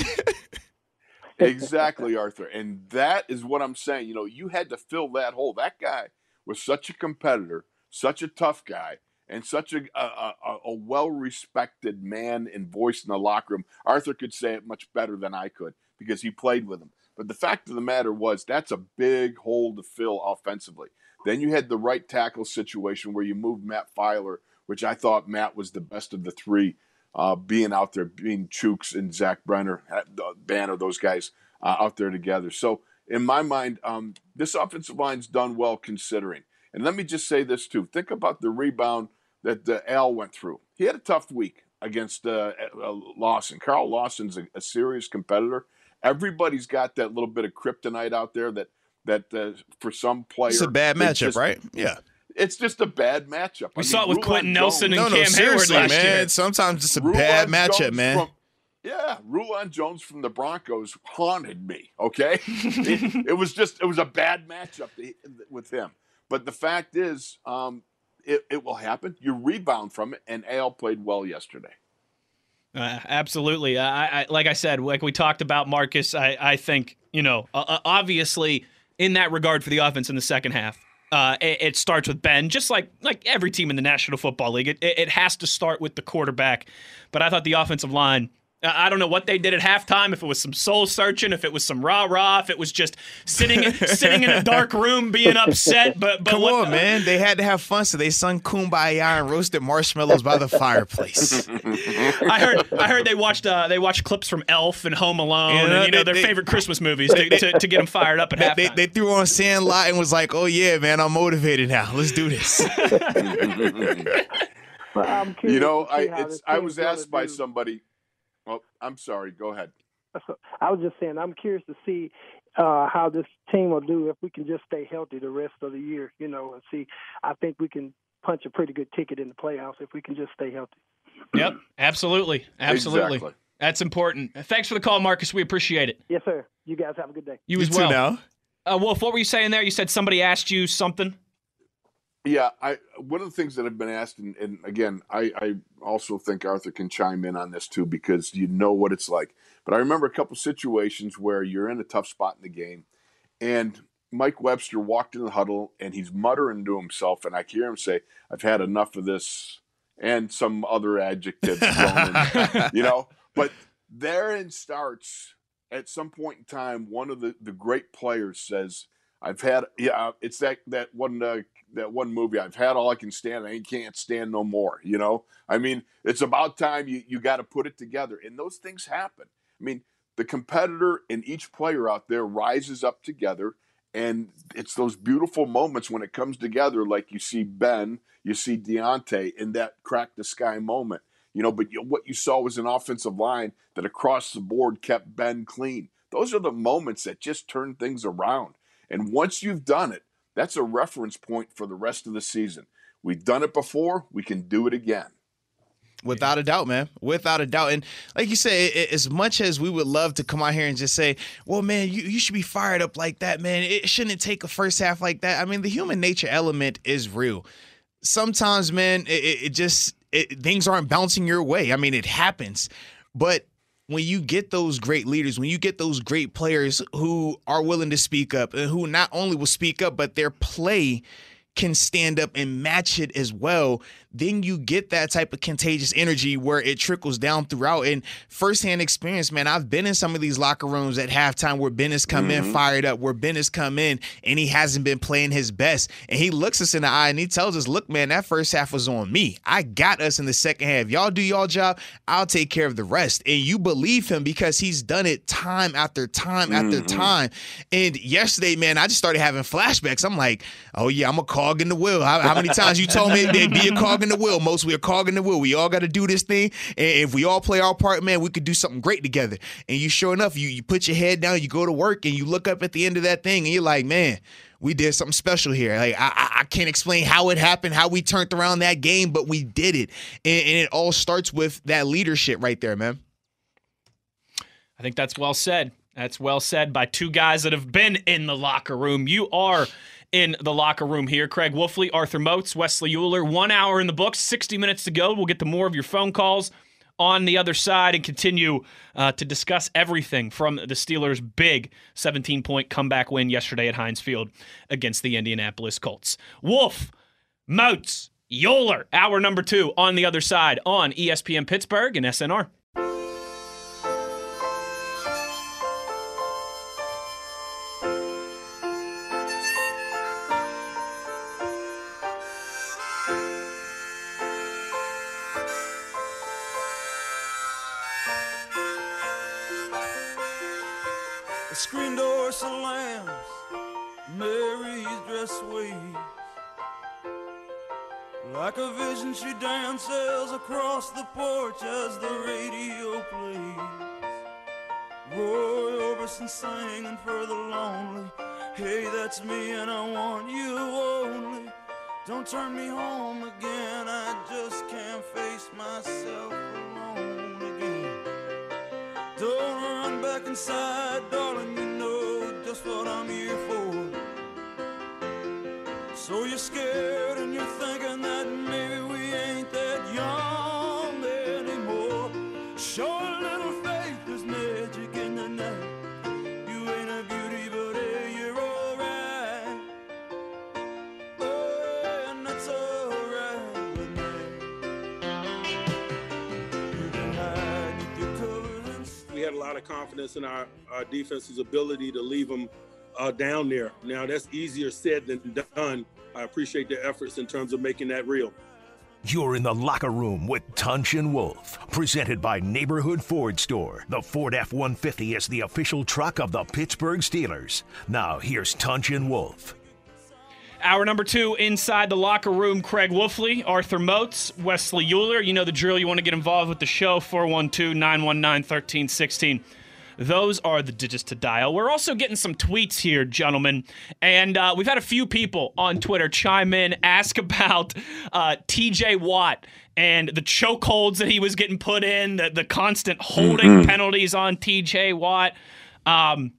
exactly, Arthur. And that is what I'm saying. You know, you had to fill that hole. That guy was such a competitor, such a tough guy, and such a a, a, a well respected man and voice in the locker room. Arthur could say it much better than I could because he played with him. But the fact of the matter was, that's a big hole to fill offensively. Then you had the right tackle situation where you moved Matt Feiler, which I thought Matt was the best of the three, uh, being out there, being Chuks and Zach Banner, uh, of those guys uh, out there together. So in my mind, um, this offensive line's done well considering. And let me just say this too: think about the rebound that uh, Al went through. He had a tough week against uh, Lawson. Carl Lawson's a, a serious competitor. Everybody's got that little bit of kryptonite out there that that uh, for some players it's a bad matchup, just- right? Yeah. It's just a bad matchup. We I saw mean, it with Rulon Quentin Nelson Jones- and No, no, Cam Heyward last man. year. Sometimes it's a Rulon bad matchup, Jones man. from- yeah, Rulon Jones from the Broncos haunted me. Okay, it, it was just it was a bad matchup to- with him. But the fact is, um, it, it will happen. You rebound from it, and Al played well yesterday. Uh, absolutely. I, I, like I said, like we talked about Marcus, I, I think, you know, uh, uh, obviously in that regard for the offense in the second half, uh, it, it starts with Ben, just like like every team in the National Football League. It, it, it has to start with the quarterback. But I thought the offensive line, I I don't know what they did at halftime. If it was some soul searching, if it was some rah rah, if it was just sitting sitting in a dark room being upset. But but Come what, on, man. They had to have fun, so they sung Kumbaya and roasted marshmallows by the fireplace. I heard I heard they watched uh, they watched clips from Elf and Home Alone Yeah, and you know they- their they- favorite Christmas movies to, to, to get them fired up at halftime. they, they threw on Sandlot and was like, oh, yeah, man, I'm motivated now. Let's do this. But I'm You know, I it's I was asked by do. somebody. I'm sorry. Go ahead. I was just saying, I'm curious to see uh, how this team will do if we can just stay healthy the rest of the year. You know, and see. I think we can punch a pretty good ticket in the playoffs if we can just stay healthy. Yep, absolutely, absolutely. Exactly. That's important. Thanks for the call, Marcus. We appreciate it. Yes, sir. You guys have a good day. You, You as too well. now. Uh, Wolf, what were you saying there? You said somebody asked you something. Yeah, I one of the things that I've been asked, and, and again, I, I also think Arthur can chime in on this too because you know what it's like. But I remember a couple situations where you're in a tough spot in the game, and Mike Webster walked in the huddle and he's muttering to himself, and I hear him say, "I've had enough of this," and some other adjectives you know. But therein starts at some point in time. One of the the great players says, "I've had yeah." It's that that one uh, that one movie. I've had all I can stand. I can't stand no more. You know. I mean, it's about time you you got to put it together, and those things happen. I mean, the competitor and each player out there rises up together. And it's those beautiful moments when it comes together, like you see Ben, you see Diontae in that crack the sky moment you know. But you, what you saw was an offensive line that across the board kept Ben clean. Those are the moments that just turn things around. And once you've done it, that's a reference point for the rest of the season. We've done it before, we can do it again. Without a doubt, man. Without a doubt. And like you say, as much as we would love to come out here and just say, well, man, you, you should be fired up like that, man. It shouldn't take a first half like that. I mean, the human nature element is real. Sometimes, man, it, it- just, it, things aren't bouncing your way. I mean, it happens. But when you get those great leaders, when you get those great players who are willing to speak up and who not only will speak up, but their play can stand up and match it as well, then you get that type of contagious energy where it trickles down throughout. And firsthand experience, man, I've been in some of these locker rooms at halftime where Ben has come in mm-hmm. fired up, where Ben has come in and he hasn't been playing his best. And he looks us in the eye and he tells us, look, man, that first half was on me. I got us in the second half. Y'all do y'all job. I'll take care of the rest. And you believe him because he's done it time after time after mm-hmm. time. And yesterday, man, I just started having flashbacks. I'm like, oh yeah, I'm gonna call cog in the wheel. How, how many times you told me they'd be a cog in the wheel? Most we a cog in the wheel. We all got to do this thing, and if we all play our part, man, we could do something great together. And you, sure enough, you you put your head down, you go to work, and you look up at the end of that thing, and you're like, man we did something special here. Like I, I can't explain how it happened, how we turned around that game, but we did it, and, and, it all starts with that leadership right there, man. I think that's well said. That's well said by two guys that have been in the locker room. You are in the locker room here. Craig Wolfley, Arthur Moats, Wesley Euler. One hour in the books, 60 minutes to go. We'll get to more of your phone calls on the other side and continue uh, to discuss everything from the Steelers' big 17 point comeback win yesterday at Heinz Field against the Indianapolis Colts. Wolf, Moats, Euler, hour number two on the other side on ESPN Pittsburgh and SNR. Like a vision, she dances across the porch as the radio plays. Roy Orbison singing for the lonely. Hey, that's me, and I want you only. Don't turn me home again, I just can't face myself alone again. Don't run back inside, darling, you know just what I'm here for. So you're scared lot of confidence in our, our defense's ability to leave them uh, down there. Now that's easier said than done. I appreciate their efforts in terms of making that real. You're in the locker room with Tunch and Wolf, presented by Neighborhood Ford Store. The Ford F 150 is the official truck of the Pittsburgh Steelers. Now, here's Tunch and Wolf. Hour number two inside the locker room. Craig Wolfley, Arthur Moats, Wesley Euler. You know the drill. You want to get involved with the show 412 919 1316. Those are the digits to dial. We're also getting some tweets here, gentlemen, and uh, we've had a few people on Twitter chime in, ask about uh, TJ Watt and the chokeholds that he was getting put in, the, the constant holding mm-hmm. penalties on TJ Watt. Um,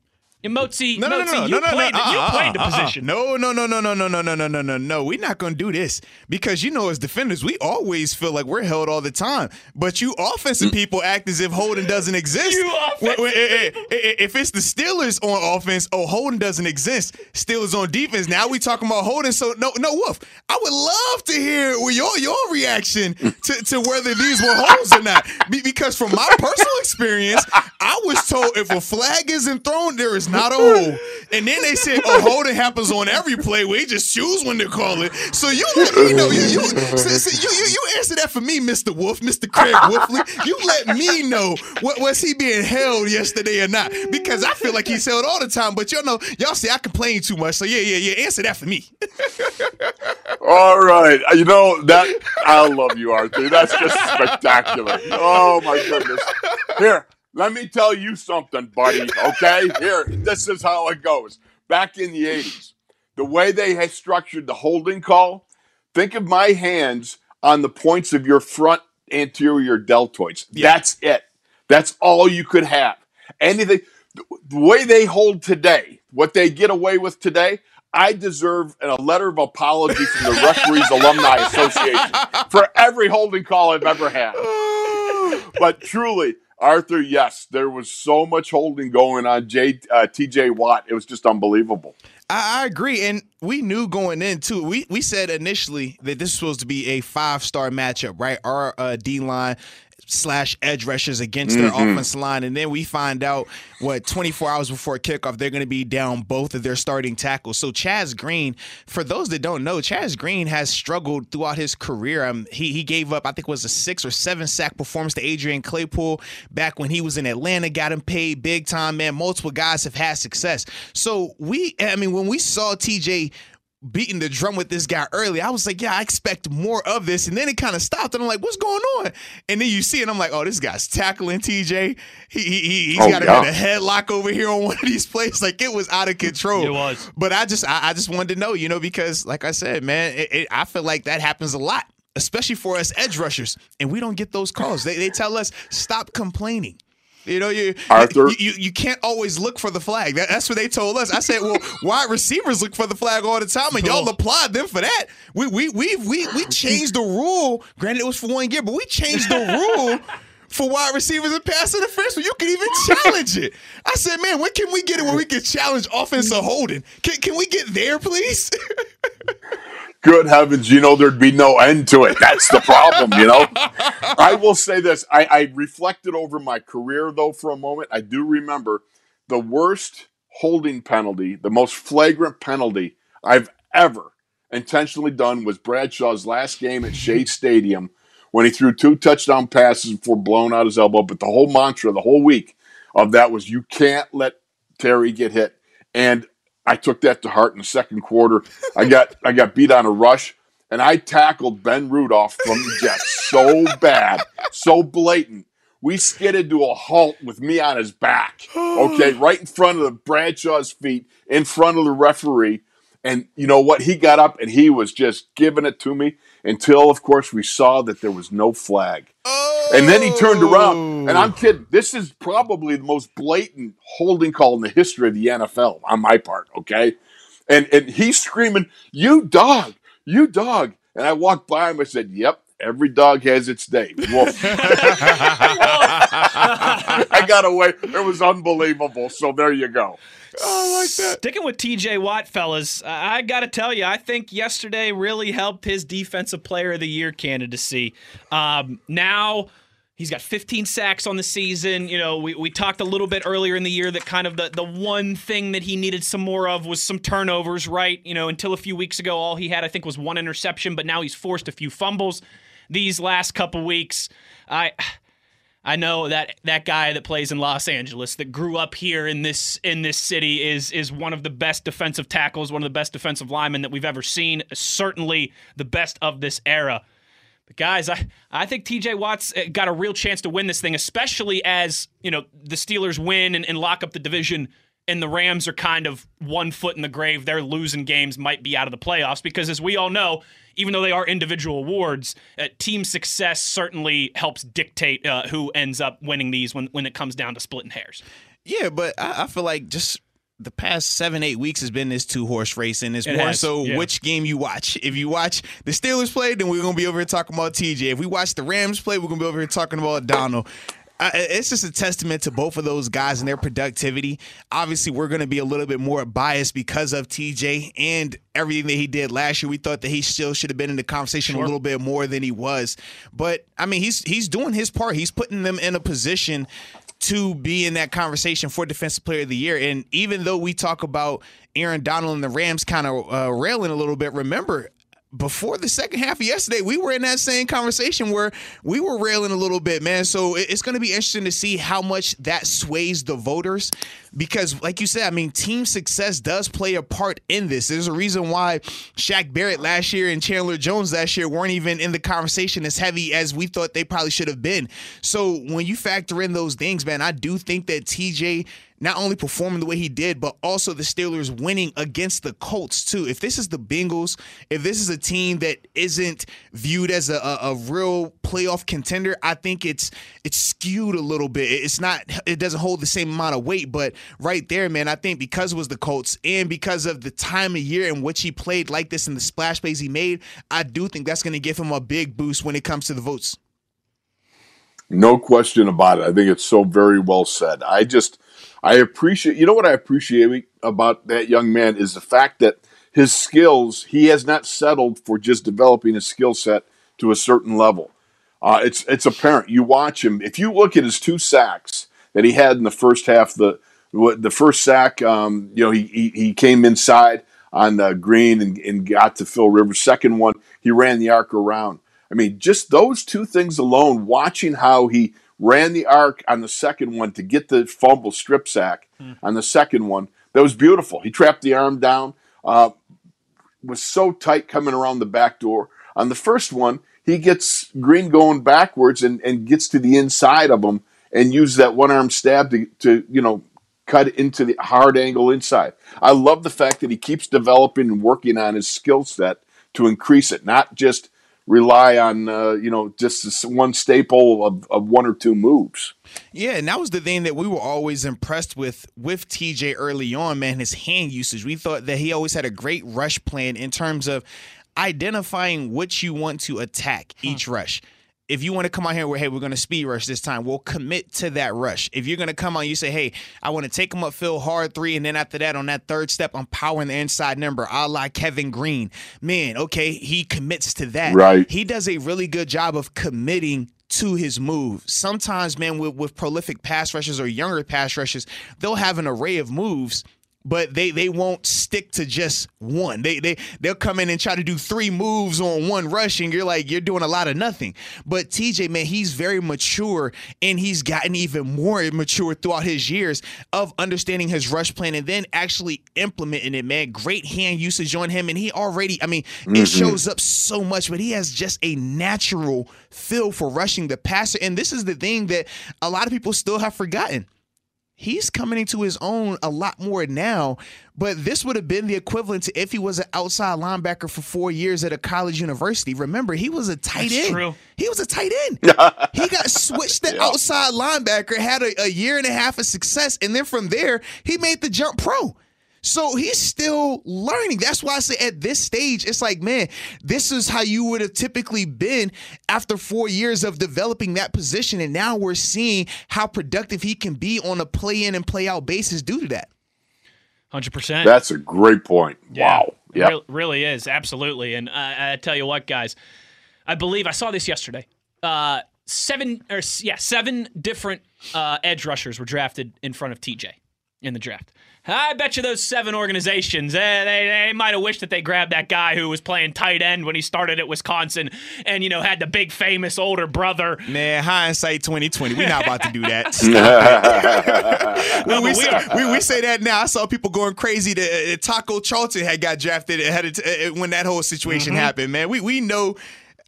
Emotzi, no, no, no, no, you no, played, no, no, uh, you uh, played uh, the position. No, no, no, no, no, no, no, no, no, no, no, no. We're not going to do this because you know, as defenders, we always feel like we're held all the time. But you offensive people act as if holding doesn't exist. You offensive if it's the Steelers on offense, oh, holding doesn't exist. Steelers on defense. Now we talking about holding. So no, no, Wolf. I would love to hear your your reaction to, to whether these were holds or not. Because from my personal experience, I was told if a flag isn't thrown, there is not a hole. And then they said, "Oh, holding happens on every play. We just choose when to call it." So you let me know. You you, so, so you, you you answer that for me, Mister Wolf, Mister Craig Wolfley. You let me know what was he being held yesterday or not? Because I feel like he's held all the time. But y'all know, y'all say I complain too much. So yeah, yeah, yeah. Answer that for me. all right, uh, you know that I love you, Arthur. That's just spectacular. Oh my goodness. Here. Let me tell you something, buddy. Okay, here, this is how it goes. Back in the 80s, the way they had structured the holding call, think of my hands on the points of your front anterior deltoids. Yeah. That's it. That's all you could have. Anything, the way they hold today, what they get away with today, I deserve a letter of apology from the Referees Alumni Association for every holding call I've ever had. but truly, Arthur, yes, there was so much holding going on. J, uh, TJ Watt, it was just unbelievable. I, I, agree, and we knew going in too. We we said initially that this was supposed to be a five star matchup, right? Our uh, D line slash edge rushers against their mm-hmm. offensive line. And then we find out what 24 hours before kickoff, they're going to be down both of their starting tackles. So Chaz Green, for those that don't know, Chaz Green has struggled throughout his career. Um, he he gave up, I think, it was a six or seven sack performance to Adrian Clayborn back when he was in Atlanta. Got him paid big time, man. Multiple guys have had success. So we, I mean, when we saw TJ beating the drum with this guy early. I was like, yeah, I expect more of this. And then it kind of stopped. And I'm like, what's going on? And then you see it. I'm like, oh, this guy's tackling TJ. He, he, he, has Oh, got yeah. him in a headlock over here on one of these plays. Like it was out of control. It was. But I just, I, I just wanted to know, you know, because like I said, man, it, it, I feel like that happens a lot, especially for us edge rushers. And we don't get those calls. They, they tell us, stop complaining. You know, you, Arthur? you, you you can't always look for the flag. That, that's what they told us. I said, well, wide receivers look for the flag all the time, and y'all applaud them for that. We we we we we changed the rule. Granted, it was for one year, but we changed the rule. For wide receivers and pass interference, so you can even challenge it. I said, man, when can we get it where we can challenge offensive holding? Can, can we get there, please? Good heavens, you know there'd be no end to it. That's the problem, you know. I will say this: I, I reflected over my career though for a moment. I do remember the worst holding penalty, the most flagrant penalty I've ever intentionally done was Bradshaw's last game at Shea Stadium when he threw two touchdown passes before blowing out his elbow. But the whole mantra, the whole week of that was you can't let Terry get hit. And I took that to heart in the second quarter. I got I got beat on a rush, and I tackled Ben Rudolph from the Jets so bad, so blatant. We skidded to a halt with me on his back. Okay, right in front of the Bradshaw's feet, in front of the referee. And you know what? He got up and he was just giving it to me until, of course, we saw that there was no flag. And then he turned around, and I'm oh. kidding. This is probably the most blatant holding call in the history of the NFL on my part. Okay, and and he's screaming, "You dog! You dog!" And I walked by him. I said, "Yep, every dog has its day." Woof. I got away. It was unbelievable. So there you go. Sticking with TJ Watt, fellas, I I got to tell you, I think yesterday really helped his Defensive Player of the Year candidacy. Um, now he's got 15 sacks on the season. You know, we, we talked a little bit earlier in the year that kind of the, the one thing that he needed some more of was some turnovers, right? You know, until a few weeks ago, all he had, I think, was one interception, but now he's forced a few fumbles these last couple weeks. I. I know that that guy that plays in Los Angeles that grew up here in this in this city is is one of the best defensive tackles, one of the best defensive linemen that we've ever seen, certainly the best of this era. But guys, I I think TJ Watts uh, got a real chance to win this thing, especially as, you know, the Steelers win and, and lock up the division and the Rams are kind of one foot in the grave. They're losing games, might be out of the playoffs because as we all know, even though they are individual awards, uh, team success certainly helps dictate uh, who ends up winning these when, when it comes down to splitting hairs. Yeah, but I, I feel like just the past seven, eight weeks has been this two horse race, and it's It more has, so yeah. which game you watch. If you watch the Steelers play, then we're gonna be over here talking about TJ. If we watch the Rams play, we're gonna be over here talking about Donald. It's just a testament to both of those guys and their productivity. Obviously, we're going to be a little bit more biased because of TJ and everything that he did last year. We thought that he still should have been in the conversation a little bit more than he was. But I mean, he's he's doing his part. He's putting them in a position to be in that conversation for Defensive Player of the Year. And even though we talk about Aaron Donald and the Rams kind of uh, railing a little bit, remember before the second half of yesterday, we were in that same conversation where we were railing a little bit, man. So it's going to be interesting to see how much that sways the voters. Because, like you said, I mean, team success does play a part in this. There's a reason why Shaq Barrett last year and Chandler Jones last year weren't even in the conversation as heavy as we thought they probably should have been. So when you factor in those things, man, I do think that TJ not only performing the way he did, but also the Steelers winning against the Colts too. If this is the Bengals, if this is a team that isn't viewed as a, a, a real playoff contender, I think it's it's skewed a little bit. It's not it doesn't hold the same amount of weight, but right there, man, I think because it was the Colts and because of the time of year in which he played like this and the splash plays he made, I do think that's going to give him a big boost when it comes to the votes. No question about it. I think it's so very well said. I just, I appreciate, you know what I appreciate about that young man is the fact that his skills, he has not settled for just developing a skill set to a certain level. Uh, it's it's apparent. You watch him. If you look at his two sacks that he had in the first half, the the first sack, um, you know, he, he he came inside on uh, Green and, and got to Phil Rivers. Second one, he ran the arc around. I mean, just those two things alone, watching how he ran the arc on the second one to get the fumble strip sack on the second one, that was beautiful. He trapped the arm down. Uh, was so tight coming around the back door. On the first one, he gets Green going backwards and, and gets to the inside of him and uses that one arm stab to, to you know cut into the hard angle inside. I love the fact that he keeps developing and working on his skill set to increase it, not just rely on uh, you know just this one staple of, of one or two moves. Yeah, and that was the thing that we were always impressed with with TJ early on, man, his hand usage. We thought that he always had a great rush plan in terms of identifying what you want to attack each rush. If you want to come out here where, hey, we're going to speed rush this time, we'll commit to that rush. If you're going to come on, you say, hey, I want to take him upfield hard three, and then after that, on that third step, I'm powering the inside number, a la Kevin Greene. Man, okay, he commits to that. Right. He does a really good job of committing to his move. Sometimes, man, with, with prolific pass rushers or younger pass rushers, they'll have an array of moves but they they won't stick to just one. They they they'll come in and try to do three moves on one rush, and you're like you're doing a lot of nothing. But TJ, man, he's very mature, and he's gotten even more mature throughout his years of understanding his rush plan and then actually implementing it. Man, great hand usage on him, and he already, I mean, it Mhm. shows up so much, but he has just a natural feel for rushing the passer, and this is the thing that a lot of people still have forgotten he's coming into his own a lot more now. But this would have been the equivalent to if he was an outside linebacker for four years at a college university. Remember, he was a tight That's end. true. He was a tight end. he got switched to outside linebacker, had a, a year and a half of success, and then from there, he made the jump pro. So he's still learning. That's why I say at this stage, it's like, man, this is how you would have typically been after four years of developing that position. And now we're seeing how productive he can be on a play in and play out basis due to that. 100%. That's a great point. Wow. Yeah. real- really is, absolutely. And I, I tell you what, guys, I believe I saw this yesterday. Uh, seven or yeah, seven different uh, edge rushers were drafted in front of TJ in the draft. I bet you those seven organizations, eh, they, they might have wished that they grabbed that guy who was playing tight end when he started at Wisconsin and, you know, had the big famous older brother. Man, hindsight 2020. We're not about to do that. No, we, we say, are. we, we say that now. I saw people going crazy that uh, Taco Charlton had got drafted ahead of t- uh, when that whole situation Mhm. happened. Man, we we know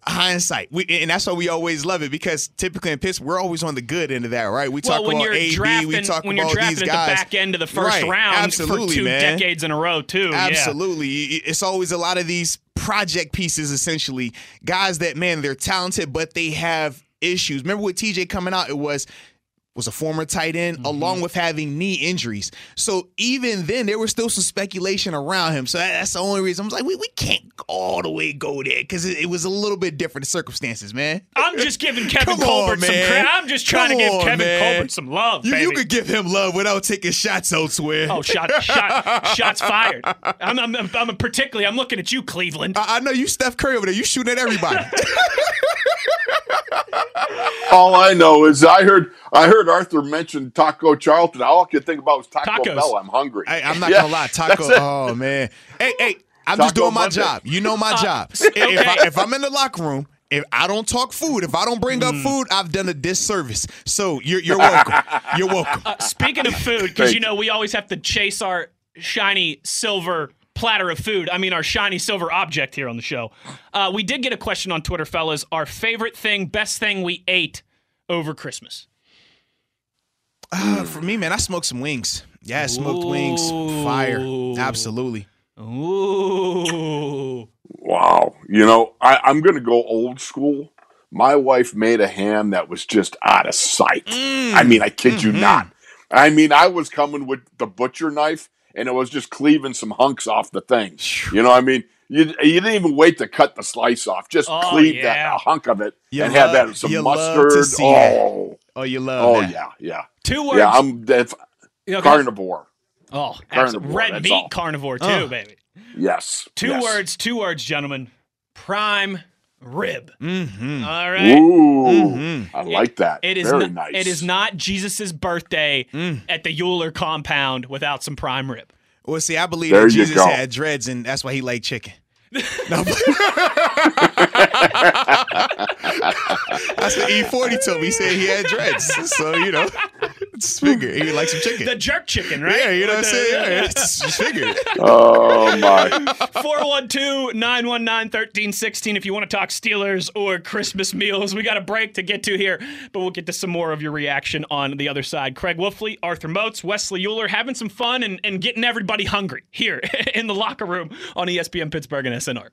hindsight, we, and that's why we always love it because typically in Pittsburgh we're always on the good end of that, right? We talk when about you're AB, drafting, we talk when about you're drafting these at the back end of the first Right, round absolutely, for two man. decades in a row, too. yeah. Absolutely. It's always a lot of these project pieces, essentially. Guys that, man, they're talented, but they have issues. Remember with TJ coming out, it was was a former tight end Mm-hmm. along with having knee injuries. So even then there was still some speculation around him. So that's the only reason I was like, we, we can't all the way go there because it, it was a little bit different circumstances, man. I'm just giving Kevin Colbert on, some credit. I'm just trying Come to give on, Kevin man. Colbert some love, You, baby. you could give him love without taking shots elsewhere. Oh, shot, shot, shots fired. I'm, I'm, I'm, I'm particularly. I'm looking at you, Cleveland. I, I know you, Steph Curry over there. You shooting at everybody. All I know is I heard I heard Arthur mention Taco Charlton. All I could think about was Taco Tacos. Bell. I'm hungry. Hey, I'm not Yeah, gonna lie, Taco. that's. Oh man. Hey, hey, I'm just Taco doing my Monday. job. You know my Uh, job. s- If, if, I, okay. if I'm in the locker room, if I don't talk food, if I don't bring up food, I've done a disservice. So you're you're welcome. You're welcome. Uh, speaking of food, because you know we always have to chase our shiny silver platter of food. I mean, our shiny silver object here on the show. Uh, we did get a question on Twitter, fellas. Our favorite thing, best thing we ate over Christmas. Uh, for me, man, I smoked some wings. Yeah, smoked wings, fire. Absolutely. Ooh. Wow. You know, I, I'm going to go old school. My wife made a ham that was just out of sight. Mm. I mean, I kid Mm-hmm. you not. I mean, I was coming with the butcher knife and it was just cleaving some hunks off the thing. You know, what I mean, you, you didn't even wait to cut the slice off. Just Oh, cleave yeah. that a hunk of it You and have that some you love to mustard. see that. Oh, Oh, you love oh that. yeah, yeah. Two words. Yeah, words. I'm that's You know, carnivore. Oh, Carnivore, red meat all. carnivore too, Oh. baby. Yes. Two yes. words, two words, gentlemen. Prime rib. Mm-hmm. All right. Ooh, I like that. It is very not, nice. It is not Jesus' birthday Mm. at the Euler compound without some prime rib. Well, see, I believe There that Jesus go. had dreads, and that's why he liked chicken. No, that's what E40 told me. He said he had dreads. So, you know. It's figured. He like some chicken. The jerk chicken, right? Yeah, you know what I'm saying? Yeah, it's just figured. Oh my! 412 919 1316 if you want to talk Steelers or Christmas meals. We got a break to get to here, but we'll get to some more of your reaction on the other side. Craig Wolfley, Arthur Moats, Wesley Euler having some fun and, and getting everybody hungry here in the locker room on ESPN Pittsburgh and SNR.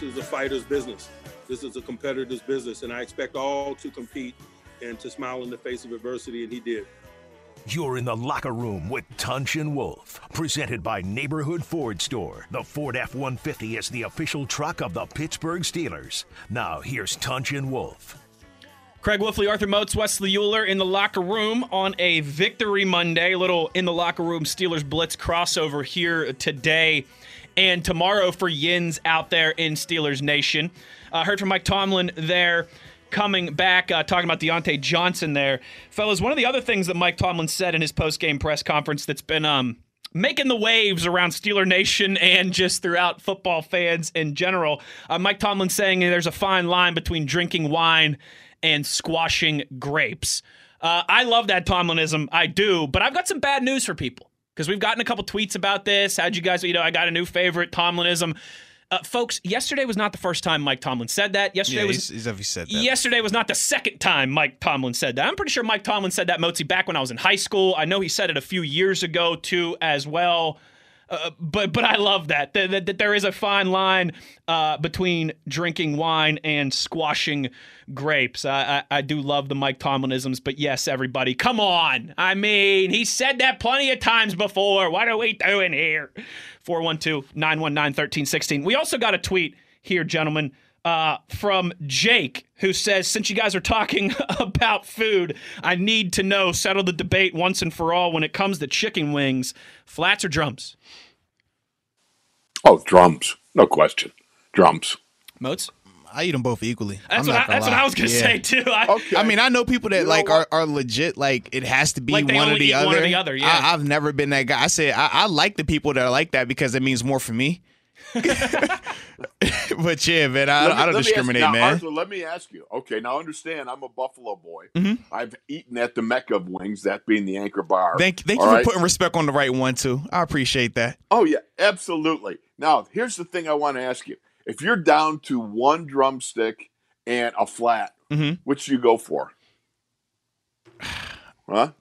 This is a fighter's business. This is a competitor's business, and I expect all to compete and to smile in the face of adversity, and he did. You're in the locker room with Tunch and Wolf, presented by Neighborhood Ford Store. The Ford F 150 is the official truck of the Pittsburgh Steelers. Now, here's Tunch and Wolf. Craig Wolfley, Arthur Moats, Wesley Euler in the locker room on a Victory Monday. A little in the locker room Steelers Blitz crossover here today and tomorrow for Yins out there in Steelers Nation. Uh, heard from Mike Tomlin there coming back, uh, talking about Diontae Johnson there. Fellas, one of the other things that Mike Tomlin said in his post-game press conference that's been um, making the waves around Steeler Nation and just throughout football fans in general. Uh, Mike Tomlin saying there's a fine line between drinking wine and squashing grapes. Uh, I love that Tomlinism. I do, but I've got some bad news for people because we've gotten a couple tweets about this. How'd you guys, you know, I got a new favorite, Tomlinism. Uh, folks, yesterday was not the first time Mike Tomlin said that. Yesterday Yeah, was he's, said that. Yesterday was not the second time Mike Tomlin said that. I'm pretty sure Mike Tomlin said that Mozi back when I was in high school. I know he said it a few years ago too, as well. Uh, but but I love that that, that, that there is a fine line uh, between drinking wine and squashing grapes. I, I I do love the Mike Tomlinisms, but yes, everybody, come on. I mean, he said that plenty of times before. What are we doing here? 412-919-1316. We also got a tweet here, gentlemen uh, from Jake, who says, Since you guys are talking about food, I need to know, settle the debate once and for all when it comes to chicken wings, flats or drums? Oh, drums, no question, drums. Moats? I eat them both equally. That's, what I, that's what. I was going to Yeah. say, too. I, Okay. I mean, I know people that You know like are, are legit. Like it has to be Like one or the other. one or the other, yeah. I, I've never been that guy. I say I, I like the people that are like that because it means more for me. but yeah, man, I, me- I don't let me ask- discriminate, now, man. Arthur, let me ask you. Okay, now understand, I'm a Buffalo boy. Mhm. I've eaten at the Mecca of wings, that being the Anchor Bar. Thank, thank you for putting respect on the right one too. I appreciate that. Oh yeah, absolutely. Now, here's the thing I want to ask you: If you're down to one drumstick and a flat, Mhm. which do you go for? Huh?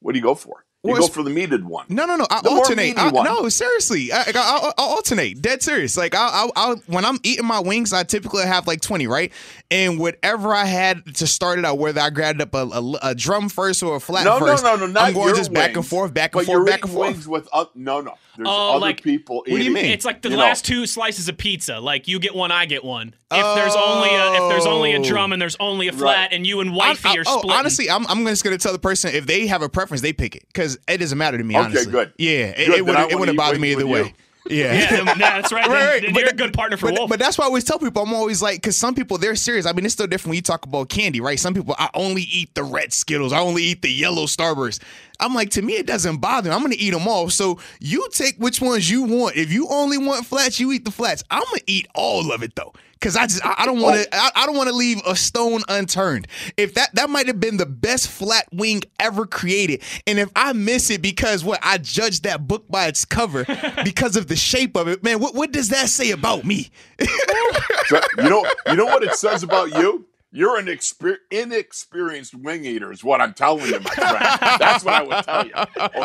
What do you go for? You Well, go for the meated one. No, no, no. I The alternate. meaty I, one. no, seriously. I, I, I, I alternate. Dead serious. Like I, I, I, when I'm eating my wings, I typically have like 20, right? And whatever I had to start it out, whether I grabbed up a, a, a drum first or a flat No, no, first, no, no, not I'm going your just back and forth, back and but forth, you're back and forth. wings with oth- no, no. There's Oh, other like- people. What do you mean? It's like the You know. last two slices of pizza. Like you get one, I get one. If there's only a if there's only a drum and there's only a flat, Right. and you and I'm- wifey I- are oh, honestly, I'm, I'm just gonna tell the person if they have a preference, they pick it because it doesn't matter to me. Okay, honestly. good. Yeah, it, Good, it then I wouldn't, it wouldn't eat bother me either with way. Yeah. yeah, then- that's right. Right, Then, right. then But you're a good partner for but, Wolf. But that's why I always tell people I'm always like, because some people they're serious. I mean, it's still different when you talk about candy, right? Some people I only eat the red Skittles, I only eat the yellow Starburst. I'm like, to me, it doesn't bother me. I'm gonna eat them all. So you take which ones you want. If you only want flats, you eat the flats. I'm gonna eat all of it though. Cause I just I, I don't want to oh. I, I don't want to leave a stone unturned. If that that might have been the best flat wing ever created, and if I miss it because what I judged that book by its cover because of the shape of it, man, what what does that say about me? So, you know, you know what it says about you. You're an exper- inexperienced wing eater, is what I'm telling you, my friend. That's what I would tell you.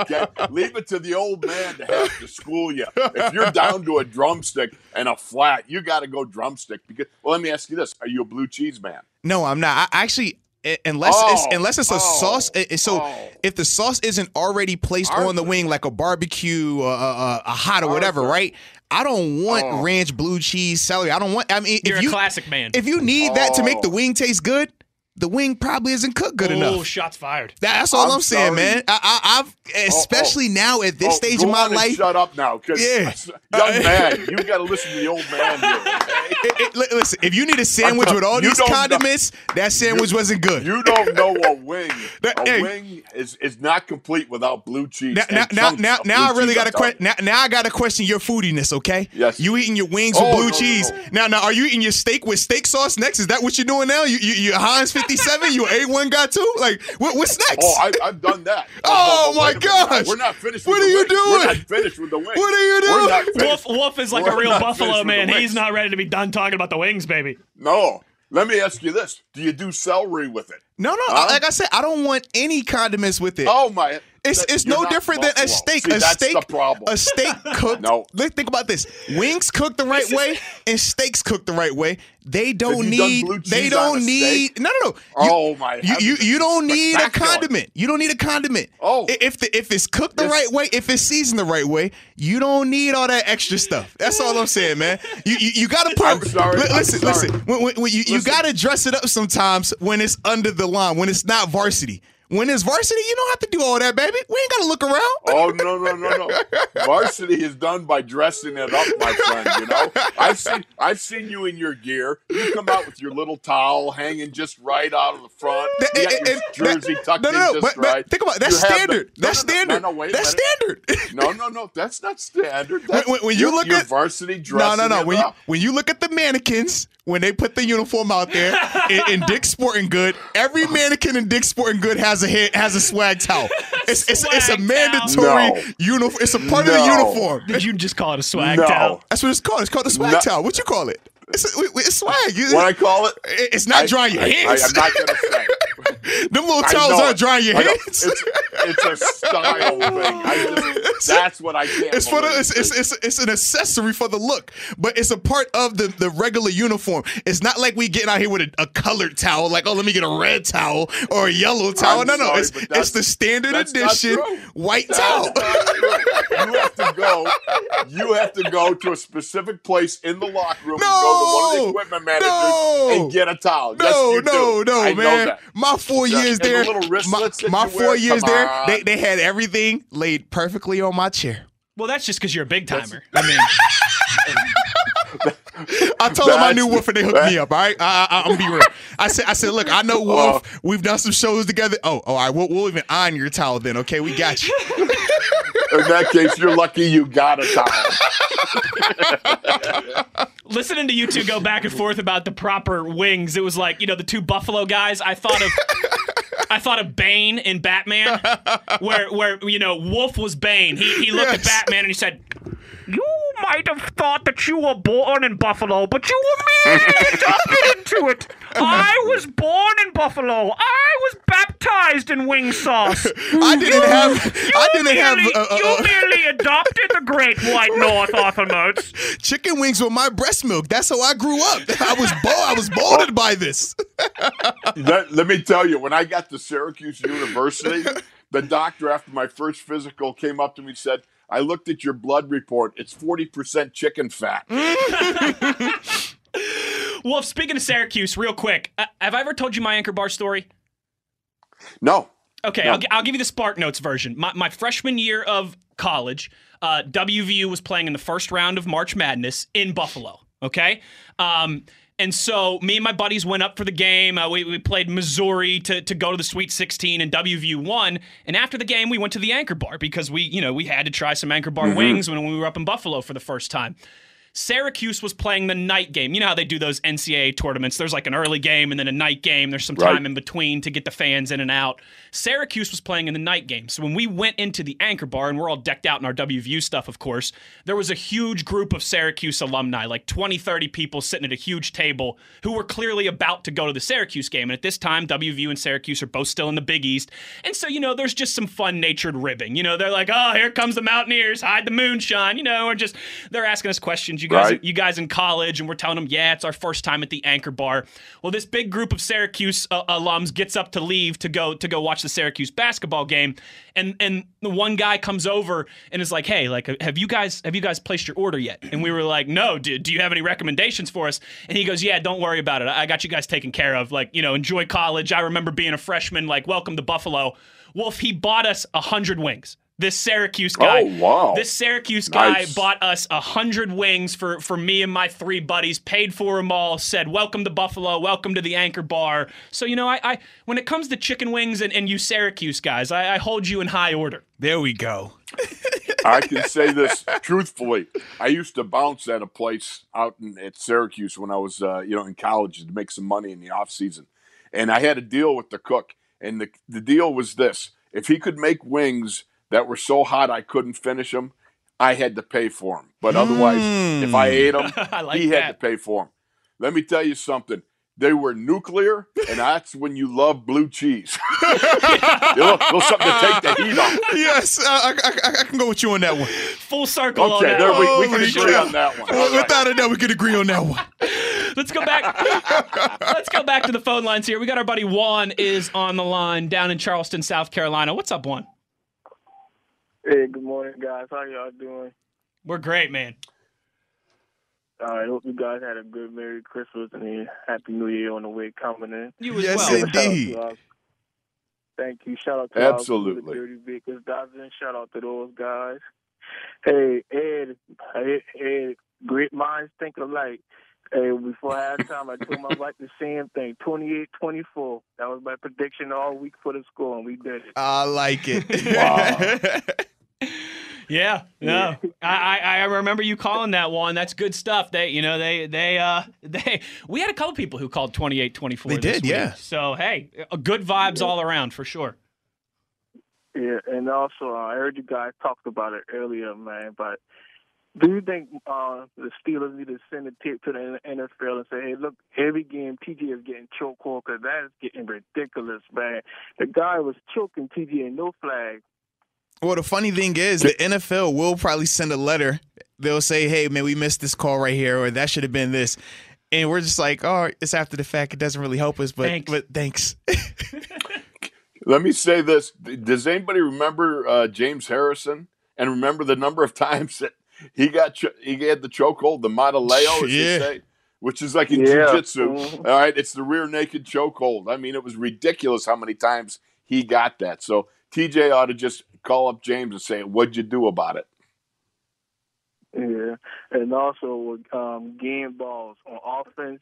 Okay, leave it to the old man to have to school you. If you're down to a drumstick and a flat, you got to go drumstick. Because, well, let me ask you this: Are you a blue cheese man? No, I'm not. I actually unless it's Oh, unless it's a oh, sauce. So oh. if the sauce isn't already placed on the wing, like a barbecue, uh, uh, a hot or whatever, right? I don't want Oh. ranch, blue cheese, celery. I don't want. I mean, You're if a you classic man. if you need that to make the Oh. wing taste good, the wing probably isn't cooked good oh, enough. shots fired. That- That's all I'm, I'm saying, man. I, I, I've especially now at this Oh, stage go of my on and life. shut up now, 'cause Yeah. young Uh, man, you got to listen to the old man. Here, okay? It- it- listen, if you need a sandwich with all these don't know- condiments, that sandwich wasn't good. You don't know a wing. That- A hey. wing is, is not complete without blue cheese. now, now, now, now, of now I really got to I'm question. Now, now I got to question your foodiness. Okay. Yes. You eating your wings Oh, with blue no, no, cheese? no. Now, now, are you eating your steak with steak sauce next? Is that what you're doing now? You, you, you Heinz 57? You a one got two? Like, what, what's next? Oh, I, I've done that. Oh, But- but my wait a minute now. gosh. We're not finished. What with are the you wing. doing? We're not finished with the wing. What are you doing? Wolf, Wolf is like We're a real Buffalo man. He's not ready to be done talking about the wings, baby. No. Let me ask you this: Do you do celery with it? no, no. Huh? Like I said, I don't want any condiments with it. Oh my! It's it's you're no different than a steak. See, a that's steak, the problem. a steak cooked. No. Look, think about this: wings cooked the right way and steaks cooked the right way. They don't you need. They don't need. steak? No, no, no. Oh, my You you, you don't need a condiment. You don't need a condiment. Oh. If the if it's cooked the Yes. right way, if it's seasoned the right way, you don't need all that extra stuff. That's all I'm saying, man. You you, you got to put. I'm sorry, li- I'm listen, sorry. listen. When, when, when you you got to dress it up sometimes when it's under the line, when it's not varsity. When it's varsity, you don't have to do all that, baby. We ain't got to look around. Oh no no no no! Varsity is done by dressing it up, my friend. You know, I've seen I've seen you in your gear. You come out with your little towel hanging just right out of the front. That- You and- and- jersey that- tucked no, no, in just but, but right. think about it. That's You the- standard. no, that's no, no, standard. No, no, wait that's standard. No, no, no. That's not standard. That's, when, when you you're- look at varsity no, dressing no, no. it When you, when you look at the mannequins when they put the uniform out there in, in Dick's Sporting Good, every mannequin in Dick's Sporting Good has a head, has a swag towel. It's it's, it's a mandatory No. uniform. It's a part of the uniform. Did you just call it a swag No. towel? That's what it's called. It's called the swag No. towel. What you call it? It's, it's swag. You- what I call it? it- it's not I- drying your I- hands. I, am not gonna say. Them little towels aren't drying your hands. It's, it's a style thing. Just, that's what I can't. It's for the it's, it's, it's, it's an accessory for the look, but it's a part of the, the regular uniform. It's not like we getting out here with a, a colored towel, like oh let me get a red towel or a yellow towel. I'm no, no, it's it's the standard edition white That's towel. You have to go. You have to go to a specific place in the locker room and go to one of the No. equipment managers No. and get a towel. No, yes, no, do. no, I man. My four Yeah, years and the there, my, my four wear, years there, on. they, they had everything laid perfectly on my chair. Well, that's just because you're a big timer. I mean, I told them I That's- knew Wolf and they hooked me up. All right, I, I, I'm gonna be real. I said, I said, look, I know uh-huh. Wolf. We've done some shows together. Oh, oh, all right, we'll, we'll even iron your towel then. Okay, we got you. In that case, you're lucky you got a towel. listening to you two go back and forth about the proper wings, it was like you know the two Buffalo guys. I thought of. I thought of Bane in Batman, where where you know Wolf was Bane. He he looked at Batman and he said, "You might have thought that you were born in Buffalo, but you were merely adopted into it. I was born in Buffalo. I was baptized in wing sauce. I didn't have. I didn't have uh, uh, you uh, merely adopted the Great White North, Arthur Moats. chicken wings with my breast milk. That's how I grew up. I was bo- I was molded by this. Let, let me tell you, when I got to Syracuse University, the doctor after my first physical came up to me and said, I looked at your blood report. It's 40% chicken fat. Wolf, speaking of Syracuse, real quick, uh, have I ever told you my anchor bar story? No. Okay, No. I'll, I'll give you the Spark Notes version. My, my freshman year of college, uh, WVU was playing in the first round of March Madness in Buffalo. Okay, um, and so me and my buddies went up for the game. Uh, we, we played Missouri to, to go to the Sweet 16, and WVU won. And after the game, we went to the Anchor Bar because we you know we had to try some Anchor Bar wings when we were up in Buffalo for the first time. Syracuse was playing the night game. You know how they do those NCAA tournaments? There's like an early game and then a night game. There's some Right. time in between to get the fans in and out. Syracuse was playing in the night game. So when we went into the anchor bar, and we're all decked out in our WVU stuff, of course, there was a huge group of Syracuse alumni, like 20, 30 people sitting at a huge table who were clearly about to go to the Syracuse game. And at this time, WVU and Syracuse are both still in the Big East. And so, you know, there's just some fun natured ribbing. You know, they're like, oh, here comes the Mountaineers, hide the moonshine, you know, or just they're asking us questions. You You guys, Right. you guys in college, and we're telling them, yeah, it's our first time at the Anchor Bar. Well, this big group of Syracuse uh, alums gets up to leave to go to go watch the Syracuse basketball game, and and the one guy comes over and is like, hey, like, have you guys have you guys placed your order yet? And we were like, no, dude. Do you have any recommendations for us? And he goes, yeah, don't worry about it. I got you guys taken care of. Like, you know, enjoy college. I remember being a freshman. Like, welcome to Buffalo. Wolf, he bought us a hundred wings. This Syracuse guy. Oh, wow. This Syracuse guy Nice. bought us a hundred wings for for me and my three buddies. Paid for them all. Said, "Welcome to Buffalo. Welcome to the Anchor Bar." So you know, I, I when it comes to chicken wings and, and you Syracuse guys, I, I hold you in high order. There we go. I can say this truthfully. I used to bounce at a place out in, at Syracuse when I was, uh, you know, in college to make some money in the off season, and I had a deal with the cook, and the the deal was this: if he could make wings that were so hot I couldn't finish them, I had to pay for them. But otherwise, if I ate hmm. them, I like he had to pay for them. Let me tell you something. They were nuclear, and that's when you love blue cheese. a little, little something to take the heat off. yes, I, I, I, I can go with you on that one. Full circle on Okay, that. there we, we can agree cow. on that one. All right. Without a doubt, we could agree on that one. Let's go back. Let's go back to the phone lines here. We got our buddy Juan is on the line down in Charleston, South Carolina. What's up, Juan? Hey, good morning, guys. How y'all doing? We're great, man. All right, hope you guys had a good Merry Christmas and a Happy New Year on the way coming in. You as Yes, well. Shout out indeed. our- Thank you. Shout out to our Absolutely. good Dirty Bakers Dozen. Shout out to those guys. Hey, Ed, Ed, Ed great minds think alike. Hey, before halftime, I told my wife the same thing 28 24. That was my prediction all week for the score, and we did it. I like it. Yeah, no, I, I I remember you calling that one. That's good stuff. They, you know, they they uh they we had a couple people who called 28-24 They did, week. yeah. So hey, uh, good vibes all around for sure. Yeah, and also uh, I heard you guys talked about it earlier, man. But do you think uh, the Steelers need to send a tip to the NFL and say, "Hey, look, every game TJ is getting chokehold because that is getting ridiculous, man." The guy was choking TJ and no flag. Well, the funny thing is, the NFL will probably send a letter. They'll say, "Hey, man, we missed this call right here, or that should have been this," and we're just like, "Oh, it's after the fact. It doesn't really help us, but Thanks. but thanks." Let me say this: Does anybody remember uh, James Harrison and remember the number of times that he got cho- he had the chokehold, the Mataleo, as Yeah. they say, which is like in Yeah. jiu-jitsu. Mhm. All right, it's the rear naked chokehold. I mean, it was ridiculous how many times he got that. So TJ ought to just call up James and say, "What'd you do about it?" Yeah, and also with um, game balls on offense,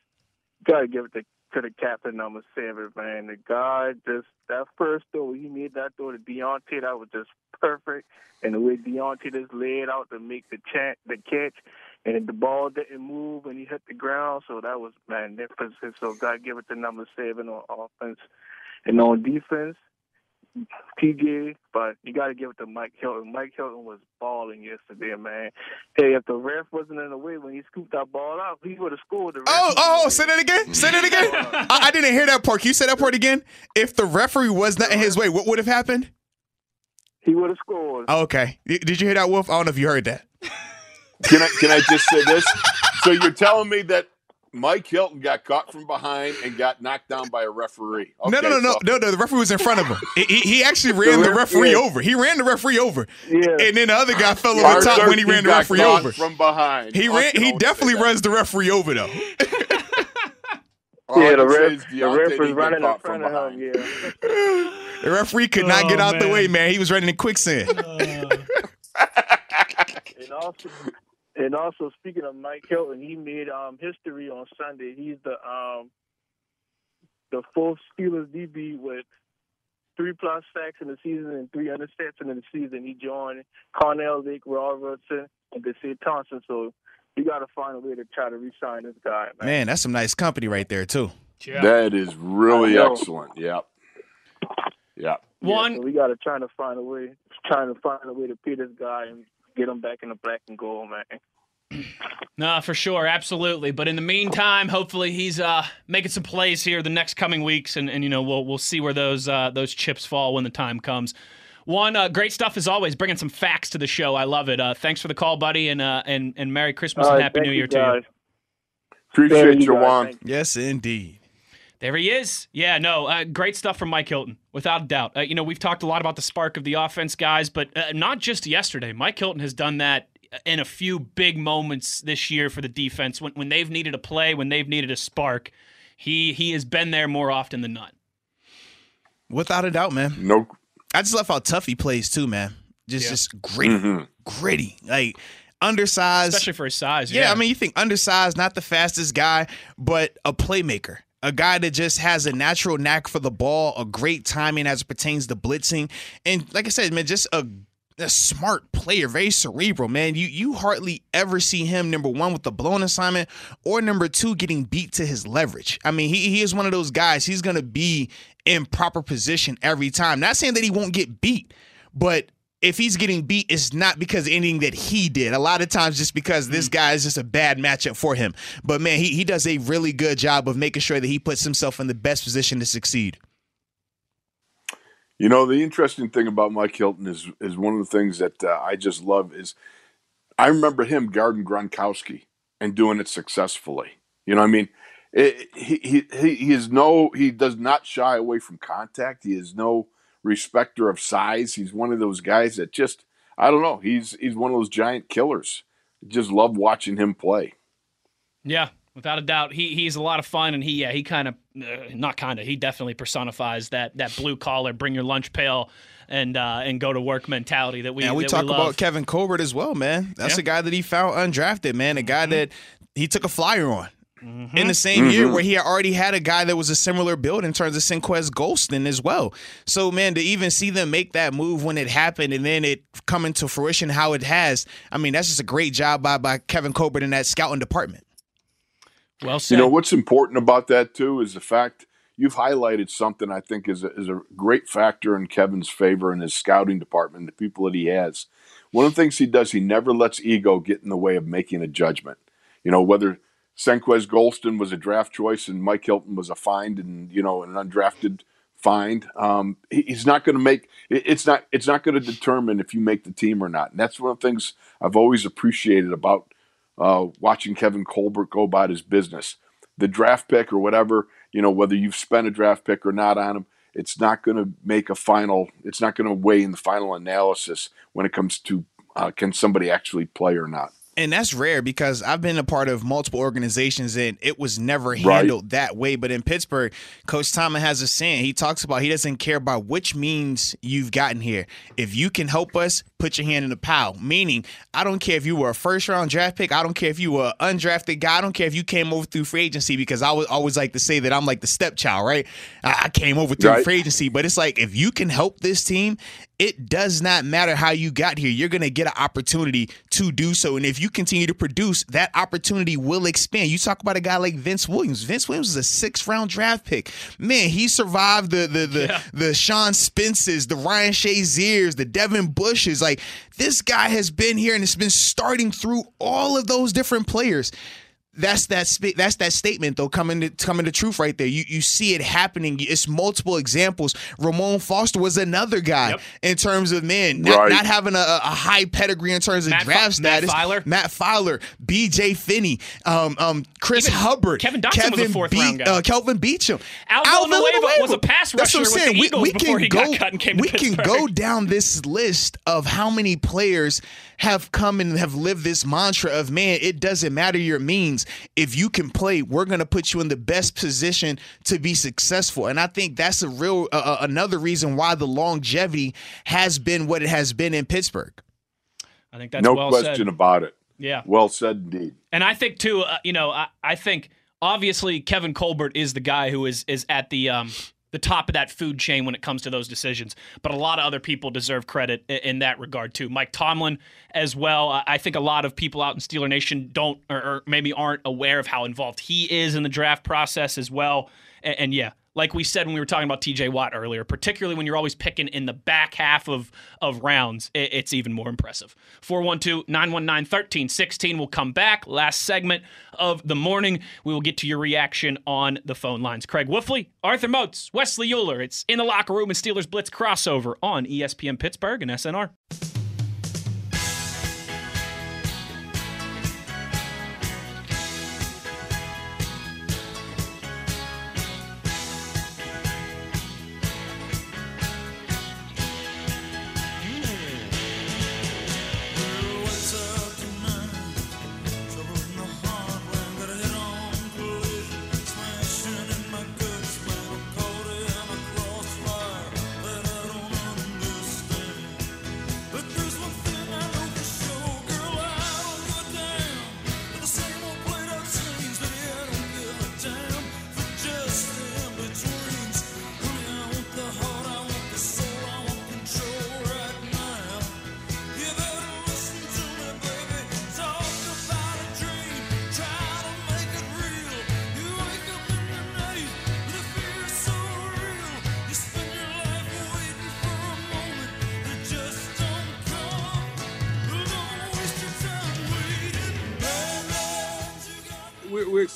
gotta give it to, to the captain number seven, man. The guy just that first throw he made that throw to Diontae, that was just perfect. And the way Diontae just laid out to make the chat, the catch, and the ball didn't move and he hit the ground, so that was magnificent. So gotta give it to number seven on offense, and on defense. TJ, but you got to give it to Mike Hilton. Mike Hilton was balling yesterday, man. Hey, if the ref wasn't in the way when he scooped that ball out, he would have scored. The ref Oh, oh, oh say the that again. Say that again. I, I didn't hear that part. Can you say that part again? If the referee was not in his way, what would have happened? He would have scored. Oh, okay. Did you hear that, Wolf? I don't know if you heard that. Can I can I just say this? So you're telling me that Mike Hilton got caught from behind and got knocked down by a referee? no, no, no, no, so- no, no. The referee was in front of him. He, he, he actually ran the ref- referee yeah. over. He ran the referee over, Yeah. and then the other guy fell over Arthur, top when he ran the referee caught over. from behind. He ran. He definitely runs the referee over though. All yeah, the ref, the Deontay ref was running in front from of him. Yeah. The referee could not Oh, get out the way, man. He was running in quicksand. Uh. And also, and also speaking of Mike Hilton, he made um history on Sunday. He's the um the fourth Steelers DB with three plus sacks in the season and three interceptions in the season. He joined Carnell Lake, Robertson, and Deshae Thompson. So you got to find a way to try to re-sign this guy, man. Man, that's some nice company right there too. Yeah. That is really excellent. Yep. Yep. Yeah, One, so we got to try to find a way, trying to find a way to pay this guy and get him back in the black and gold, man. No, for sure, absolutely. But in the meantime, hopefully he's uh, making some plays here the next coming weeks, and, and you know we'll we'll see where those uh, those chips fall when the time comes. Juan, uh, great stuff as always. Bringing some facts to the show. I love it. Uh, thanks for the call, buddy, and uh, and and Merry Christmas All and Happy New you, Year to you. Appreciate There you, you. Juwan. Yes, indeed. There he is. Yeah, no, uh, great stuff from Mike Hilton, without a doubt. Uh, you know, we've talked a lot about the spark of the offense, guys, but uh, not just yesterday. Mike Hilton has done that in a few big moments this year for the defense when, when they've needed a play, when they've needed a spark. He he has been there more often than not. Without a doubt, man. No. I just love how tough he plays too, man. Just Yeah. just gritty, Mhm. gritty, like undersized. Especially for his size. yeah, Yeah, I mean, you think undersized, not the fastest guy, but a playmaker. A guy that just has a natural knack for the ball, a great timing as it pertains to blitzing, and like I said, man, just a, a smart player, very cerebral, man. You you hardly ever see him number one with the blown assignment, or number two getting beat to his leverage. I mean, he he is one of those guys. He's gonna be in proper position every time. Not saying that he won't get beat, but if he's getting beat, it's not because of anything that he did. A lot of times, just because this guy is just a bad matchup for him. But man, he, he does a really good job of making sure that he puts himself in the best position to succeed. You know, the interesting thing about Mike Hilton is is one of the things that uh, I just love is I remember him guarding Gronkowski and doing it successfully. You know, what I mean, it, he, he he he is no he does not shy away from contact. He is no respecter of size. He's one of those guys that just I don't know. He's he's one of those giant killers. Just love watching him play. Yeah, without a doubt, he he's a lot of fun, and he yeah he kind of uh, not kind of he definitely personifies that that blue collar, bring your lunch pail and uh, and go to work mentality that we and we that talk love. about Kevin Colbert as well, man. That's Yeah. a guy that he found undrafted, man. A guy Mm-hmm. that he took a flyer on. In the mm-hmm. same year mm-hmm. where he already had a guy that was a similar build in terms of Senquez Golson as well. So man, to even see them make that move when it happened and then it come into fruition how it has, I mean, that's just a great job by by Kevin Colbert in that scouting department. well said. You know what's important about that too is the fact you've highlighted something I think is a, is a great factor in Kevin's favor in his scouting department, the people that he has. One of the things he does, he never lets ego get in the way of making a judgment. You know, whether Senquez Golson was a draft choice and Mike Hilton was a find and you know an undrafted find, um, he- he's not going to make it- it's not it's not going to determine if you make the team or not. And that's one of the things I've always appreciated about uh, watching Kevin Colbert go about his business. The draft pick or whatever, you know, whether you've spent a draft pick or not on him, it's not going to make a final. It's not going to weigh in the final analysis when it comes to uh, can somebody actually play or not. And that's rare because I've been a part of multiple organizations and it was never Right. handled that way. But in Pittsburgh, Coach Tomlin has a saying. He talks about he doesn't care about which means you've gotten here. If you can help us, put your hand in the pile. Meaning, I don't care if you were a first round draft pick. I don't care if you were an undrafted guy. I don't care if you came over through free agency because I would always like to say that I'm like the stepchild, right? I I came over through Right. free agency, but it's like if you can help this team, it does not matter how you got here. You're going to get an opportunity to do so. And if you continue to produce, that opportunity will expand. You talk about a guy like Vince Williams. Vince Williams is a sixth round draft pick. Man, he survived the the the, the Sean Spences, the Ryan Shaziers, the Devin Bushes. Like this guy has been here and it's been starting through all of those different players that's that sp- that's that statement though coming to coming to truth right there. You you see it happening. It's multiple examples. Ramon Foster was another guy in terms of man not, Right. not having a, a high pedigree in terms of Matt draft Matt status. Feiler. Matt Feiler, B.J. Finney, um, um, Chris Even Hubbard, Kevin Dotson was a fourth round guy. uh, Kelvin Beachum, Al Villanueva was a pass That's what rusher I'm with saying. the We- Eagles we before can he got go- cut and came to We can go down this list of how many players have come and have lived this mantra of man, it doesn't matter your means. If you can play, we're going to put you in the best position to be successful. And I think that's a real uh, another reason why the longevity has been what it has been in Pittsburgh. I think that's no well question said. about it. Yeah. Well said indeed. And I think too, uh, you know, I, I think obviously Kevin Colbert is the guy who is is at the um the top of that food chain when it comes to those decisions. But a lot of other people deserve credit in, that regard too. Mike Tomlin as well. I- think a lot of people out in Steeler Nation don't or, maybe aren't aware of how involved he is in the draft process as well. And yeah, like we said when we were talking about TJ Watt earlier, particularly when you're always picking in the back half of, of rounds, it, it's even more impressive. 412 919 1316 will come back. Last segment of the morning. We will get to your reaction on the phone lines. Craig Wolfley, Arthur Moats, Wesley Euler. It's in the locker room and Steelers Blitz crossover on ESPN Pittsburgh and SNR.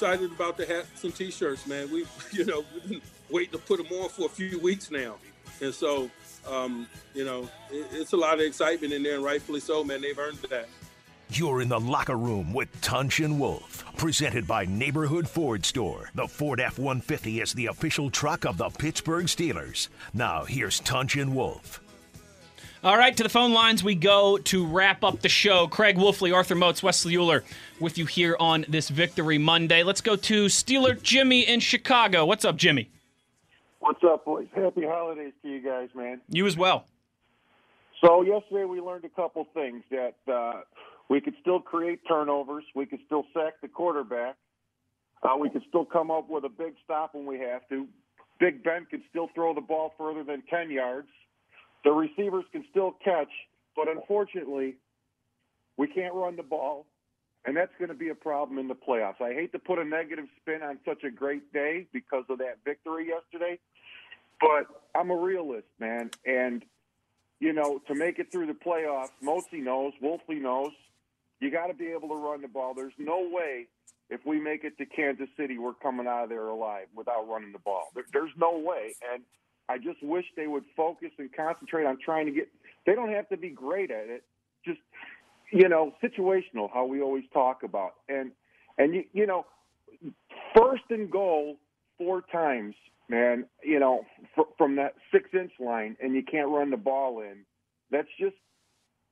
Excited about the hats and t-shirts, man. We, you know, we've been waiting to put them on for a few weeks now, and so, um, you know, it, it's a lot of excitement in there, and rightfully so, man. They've earned that. You're in the locker room with Tunch and Wolf, presented by Neighborhood Ford Store. The Ford F 150 is the official truck of the Pittsburgh Steelers. Now, here's Tunch and Wolf. All right, to the phone lines we go to wrap up the show. Craig Wolfley, Arthur Moats, Wesley Euler with you here on this Victory Monday. Let's go to Steeler Jimmy in Chicago. What's up, Jimmy? What's up, boys? Happy holidays to you guys, man. You as well. So yesterday we learned a couple things that uh, we could still create turnovers, we could still sack the quarterback, uh, we could still come up with a big stop when we have to. Big Ben could still throw the ball further than ten yards. The receivers can still catch, but unfortunately, we can't run the ball, and that's going to be a problem in the playoffs. I hate to put a negative spin on such a great day because of that victory yesterday, but I'm a realist, man, and you know, to make it through the playoffs, Mosey knows, Wolfley knows, you got to be able to run the ball. There's no way if we make it to Kansas City, we're coming out of there alive without running the ball. There, there's no way. And I just wish they would focus and concentrate on trying to get. They don't have to be great at it. Just you know, situational, how we always talk about. And and you you know, first and goal four times, man. You know, fr- from that six inch line, and you can't run the ball in. That's just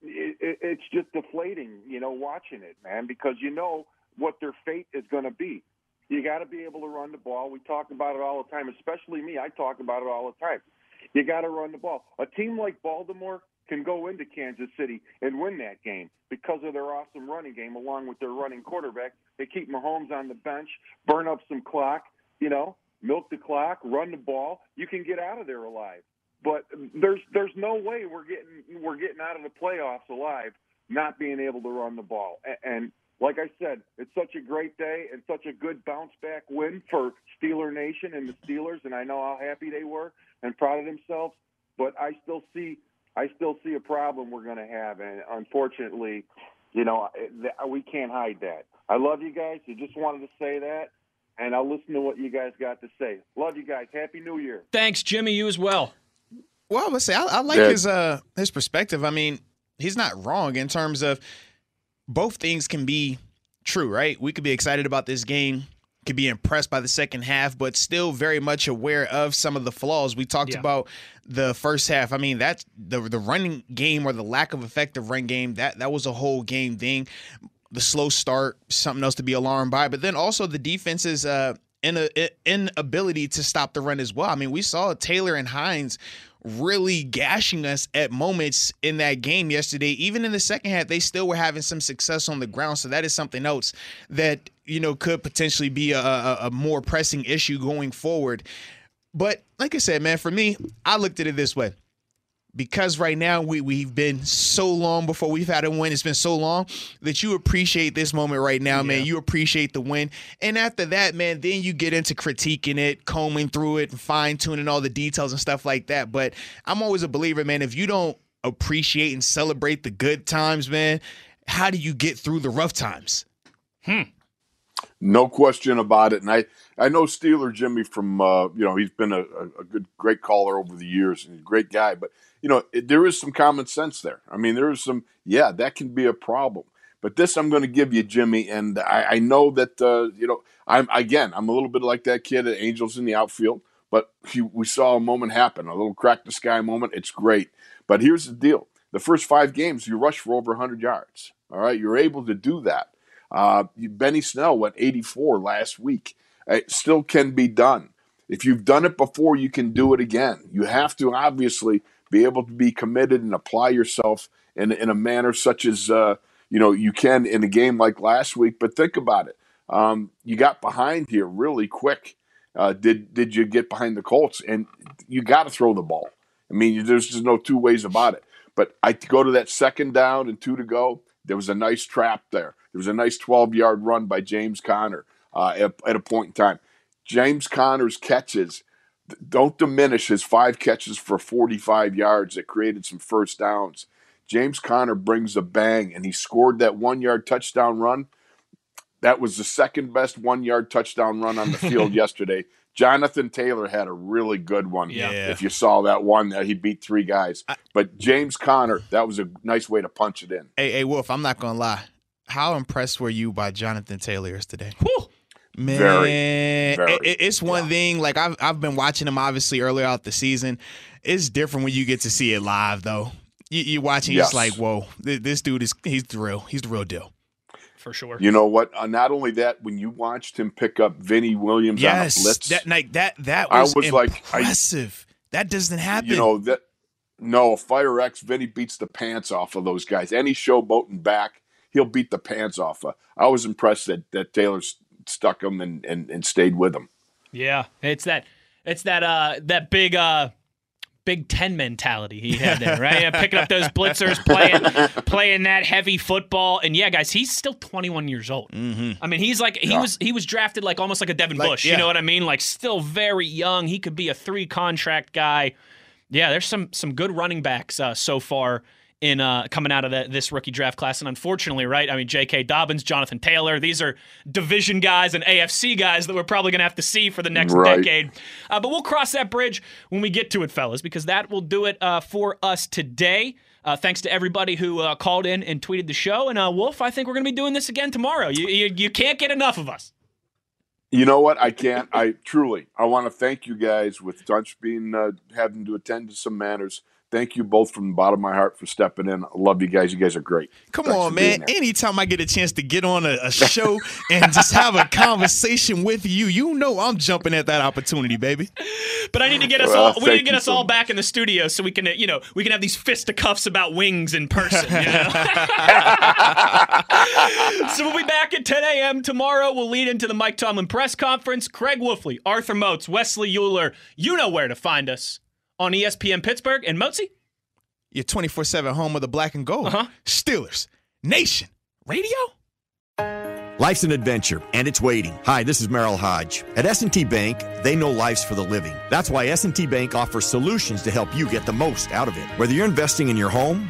it, it's just deflating, you know, watching it, man, because you know what their fate is going to be. You got to be able to run the ball. We talk about it all the time, especially me. I talk about it all the time. You got to run the ball. A team like Baltimore can go into Kansas City and win that game because of their awesome running game, along with their running quarterback. They keep Mahomes on the bench, burn up some clock, you know, milk the clock, run the ball. You can get out of there alive. But there's there's no way we're getting we're getting out of the playoffs alive not being able to run the ball. And like I said, it's such a great day and such a good bounce back win for Steeler Nation and the Steelers, and I know how happy they were and proud of themselves. But I still see I still see a problem we're going to have, and unfortunately, you know, we can't hide that. I love you guys. I just wanted to say that, and I'll listen to what you guys got to say. Love you guys. Happy New Year. Thanks, Jimmy. You as well. Well, let's say I, I like Yeah. his uh his perspective. I mean, he's not wrong in terms of both things can be true, right? We could be excited about this game, could be impressed by the second half, but still very much aware of some of the flaws. We talked Yeah. about the first half. I mean, that's the the running game or the lack of effective run game. That that was a whole game thing. The slow start, something else to be alarmed by, but then also the defense's uh in a, inability to stop the run as well. I mean, we saw Taylor and Hines really gashing us at moments in that game yesterday. Even in the second half, they still were having some success on the ground. So that is something else that you know could potentially be a, a, a more pressing issue going forward. But like I said, man, for me, I looked at it this way. Because right now we, we've been so long before we've had a win. It's been so long that you appreciate this moment right now, man. You appreciate the win. And after that, man, then you get into critiquing it, combing through it, and fine tuning all the details and stuff like that. But I'm always a believer, man, if you don't appreciate and celebrate the good times, man, how do you get through the rough times? No question about it. And I, I know Steeler Jimmy from, uh, you know, he's been a, a a good, great caller over the years and he's a great guy. But, you know, it, there is some common sense there. I mean, there is some, yeah, that can be a problem. But this I'm going to give you, Jimmy. And I, I know that, uh, you know, I'm, again, I'm a little bit like that kid at Angels in the outfield. But he, we saw a moment happen, a little crack the sky moment. It's great. But here's the deal the first five games, you rush for over 100 yards. All right. You're able to do that. Uh, Benny Snell went 84 last week. It still can be done. If you've done it before, you can do it again. You have to obviously be able to be committed and apply yourself in, in a manner such as uh, you know you can in a game like last week. But think about it. Um, you got behind here really quick. Uh, did did you get behind the Colts? And you got to throw the ball. I mean, there's just no two ways about it. But I go to that second down and two to go. There was a nice trap there. There was a nice 12 yard run by James Conner uh, at, at a point in time. James Conner's catches don't diminish his five catches for 45 yards that created some first downs. James Conner brings a bang and he scored that one yard touchdown run. That was the second best one yard touchdown run on the field yesterday. Jonathan Taylor had a really good one. Yeah. If you saw that one, that he beat three guys. But James Conner, that was a nice way to punch it in. Hey, hey, Wolf, I'm not gonna lie. How impressed were you by Jonathan Taylor yesterday? Man, Very, very. it- it's one thing. Like I've I've been watching him obviously earlier out the season. It's different when you get to see it live, though. You, you watching, Yes. it's like, whoa, th- this dude is he's the real. He's the real deal. For sure. You know what? Uh, not only that, when you watched him pick up Vinny Williams on a Yes, blitz, that like that that I was, was like, I- impressive. that doesn't happen. you know that no Fire X Vinny beats the pants off of those guys. Any showboating back, he'll beat the pants off of. I was impressed that that Taylor s- stuck him and, and, and stayed with him. Yeah, it's that it's that uh that big uh Big Ten mentality he had there, right? Yeah, picking up those blitzers, playing playing that heavy football, and yeah, guys, he's still 21 years old. I mean, he's like he Yeah. was he was drafted like almost like a Devin Like, Bush. yeah. You know what I mean? Like still very young. He could be a three contract guy. Yeah, there's some some good running backs uh, so far in uh, coming out of the, this rookie draft class, and unfortunately, right? I mean, J.K. Dobbins, Jonathan Taylor, these are division guys and AFC guys that we're probably going to have to see for the next Right. decade. Uh, but we'll cross that bridge when we get to it, fellas, because that will do it uh, for us today. Uh, thanks to everybody who uh, called in and tweeted the show. And uh, Wolf, I think we're going to be doing this again tomorrow. You, you you can't get enough of us. You know what? I can't. I truly. I want to thank you guys with Tunch being uh, having to attend to some matters. Thank you both from the bottom of my heart for stepping in. I love you guys. You guys are great. Come Thanks on, man. Anytime I get a chance to get on a, a show and just have a conversation with you, you know I'm jumping at that opportunity, baby. But I need to get us Well, all. We need to get us so all much. back in the studio so we can, you know, we can have these fisticuffs about wings in person. You know? so we'll be back at 10 a.m. tomorrow. We'll lead into the Mike Tomlin press conference. Craig Wolfley, Arthur Moats, Wesley Euler. You know where to find us on ESPN Pittsburgh and Motesy. Your 24 7 home of the black and gold. Uh-huh. Steelers, Nation, Radio. Life's an adventure, and it's waiting. Hi, this is Merril Hoge. At S&T Bank, they know life's for the living. That's why S&T Bank offers solutions to help you get the most out of it. Whether you're investing in your home,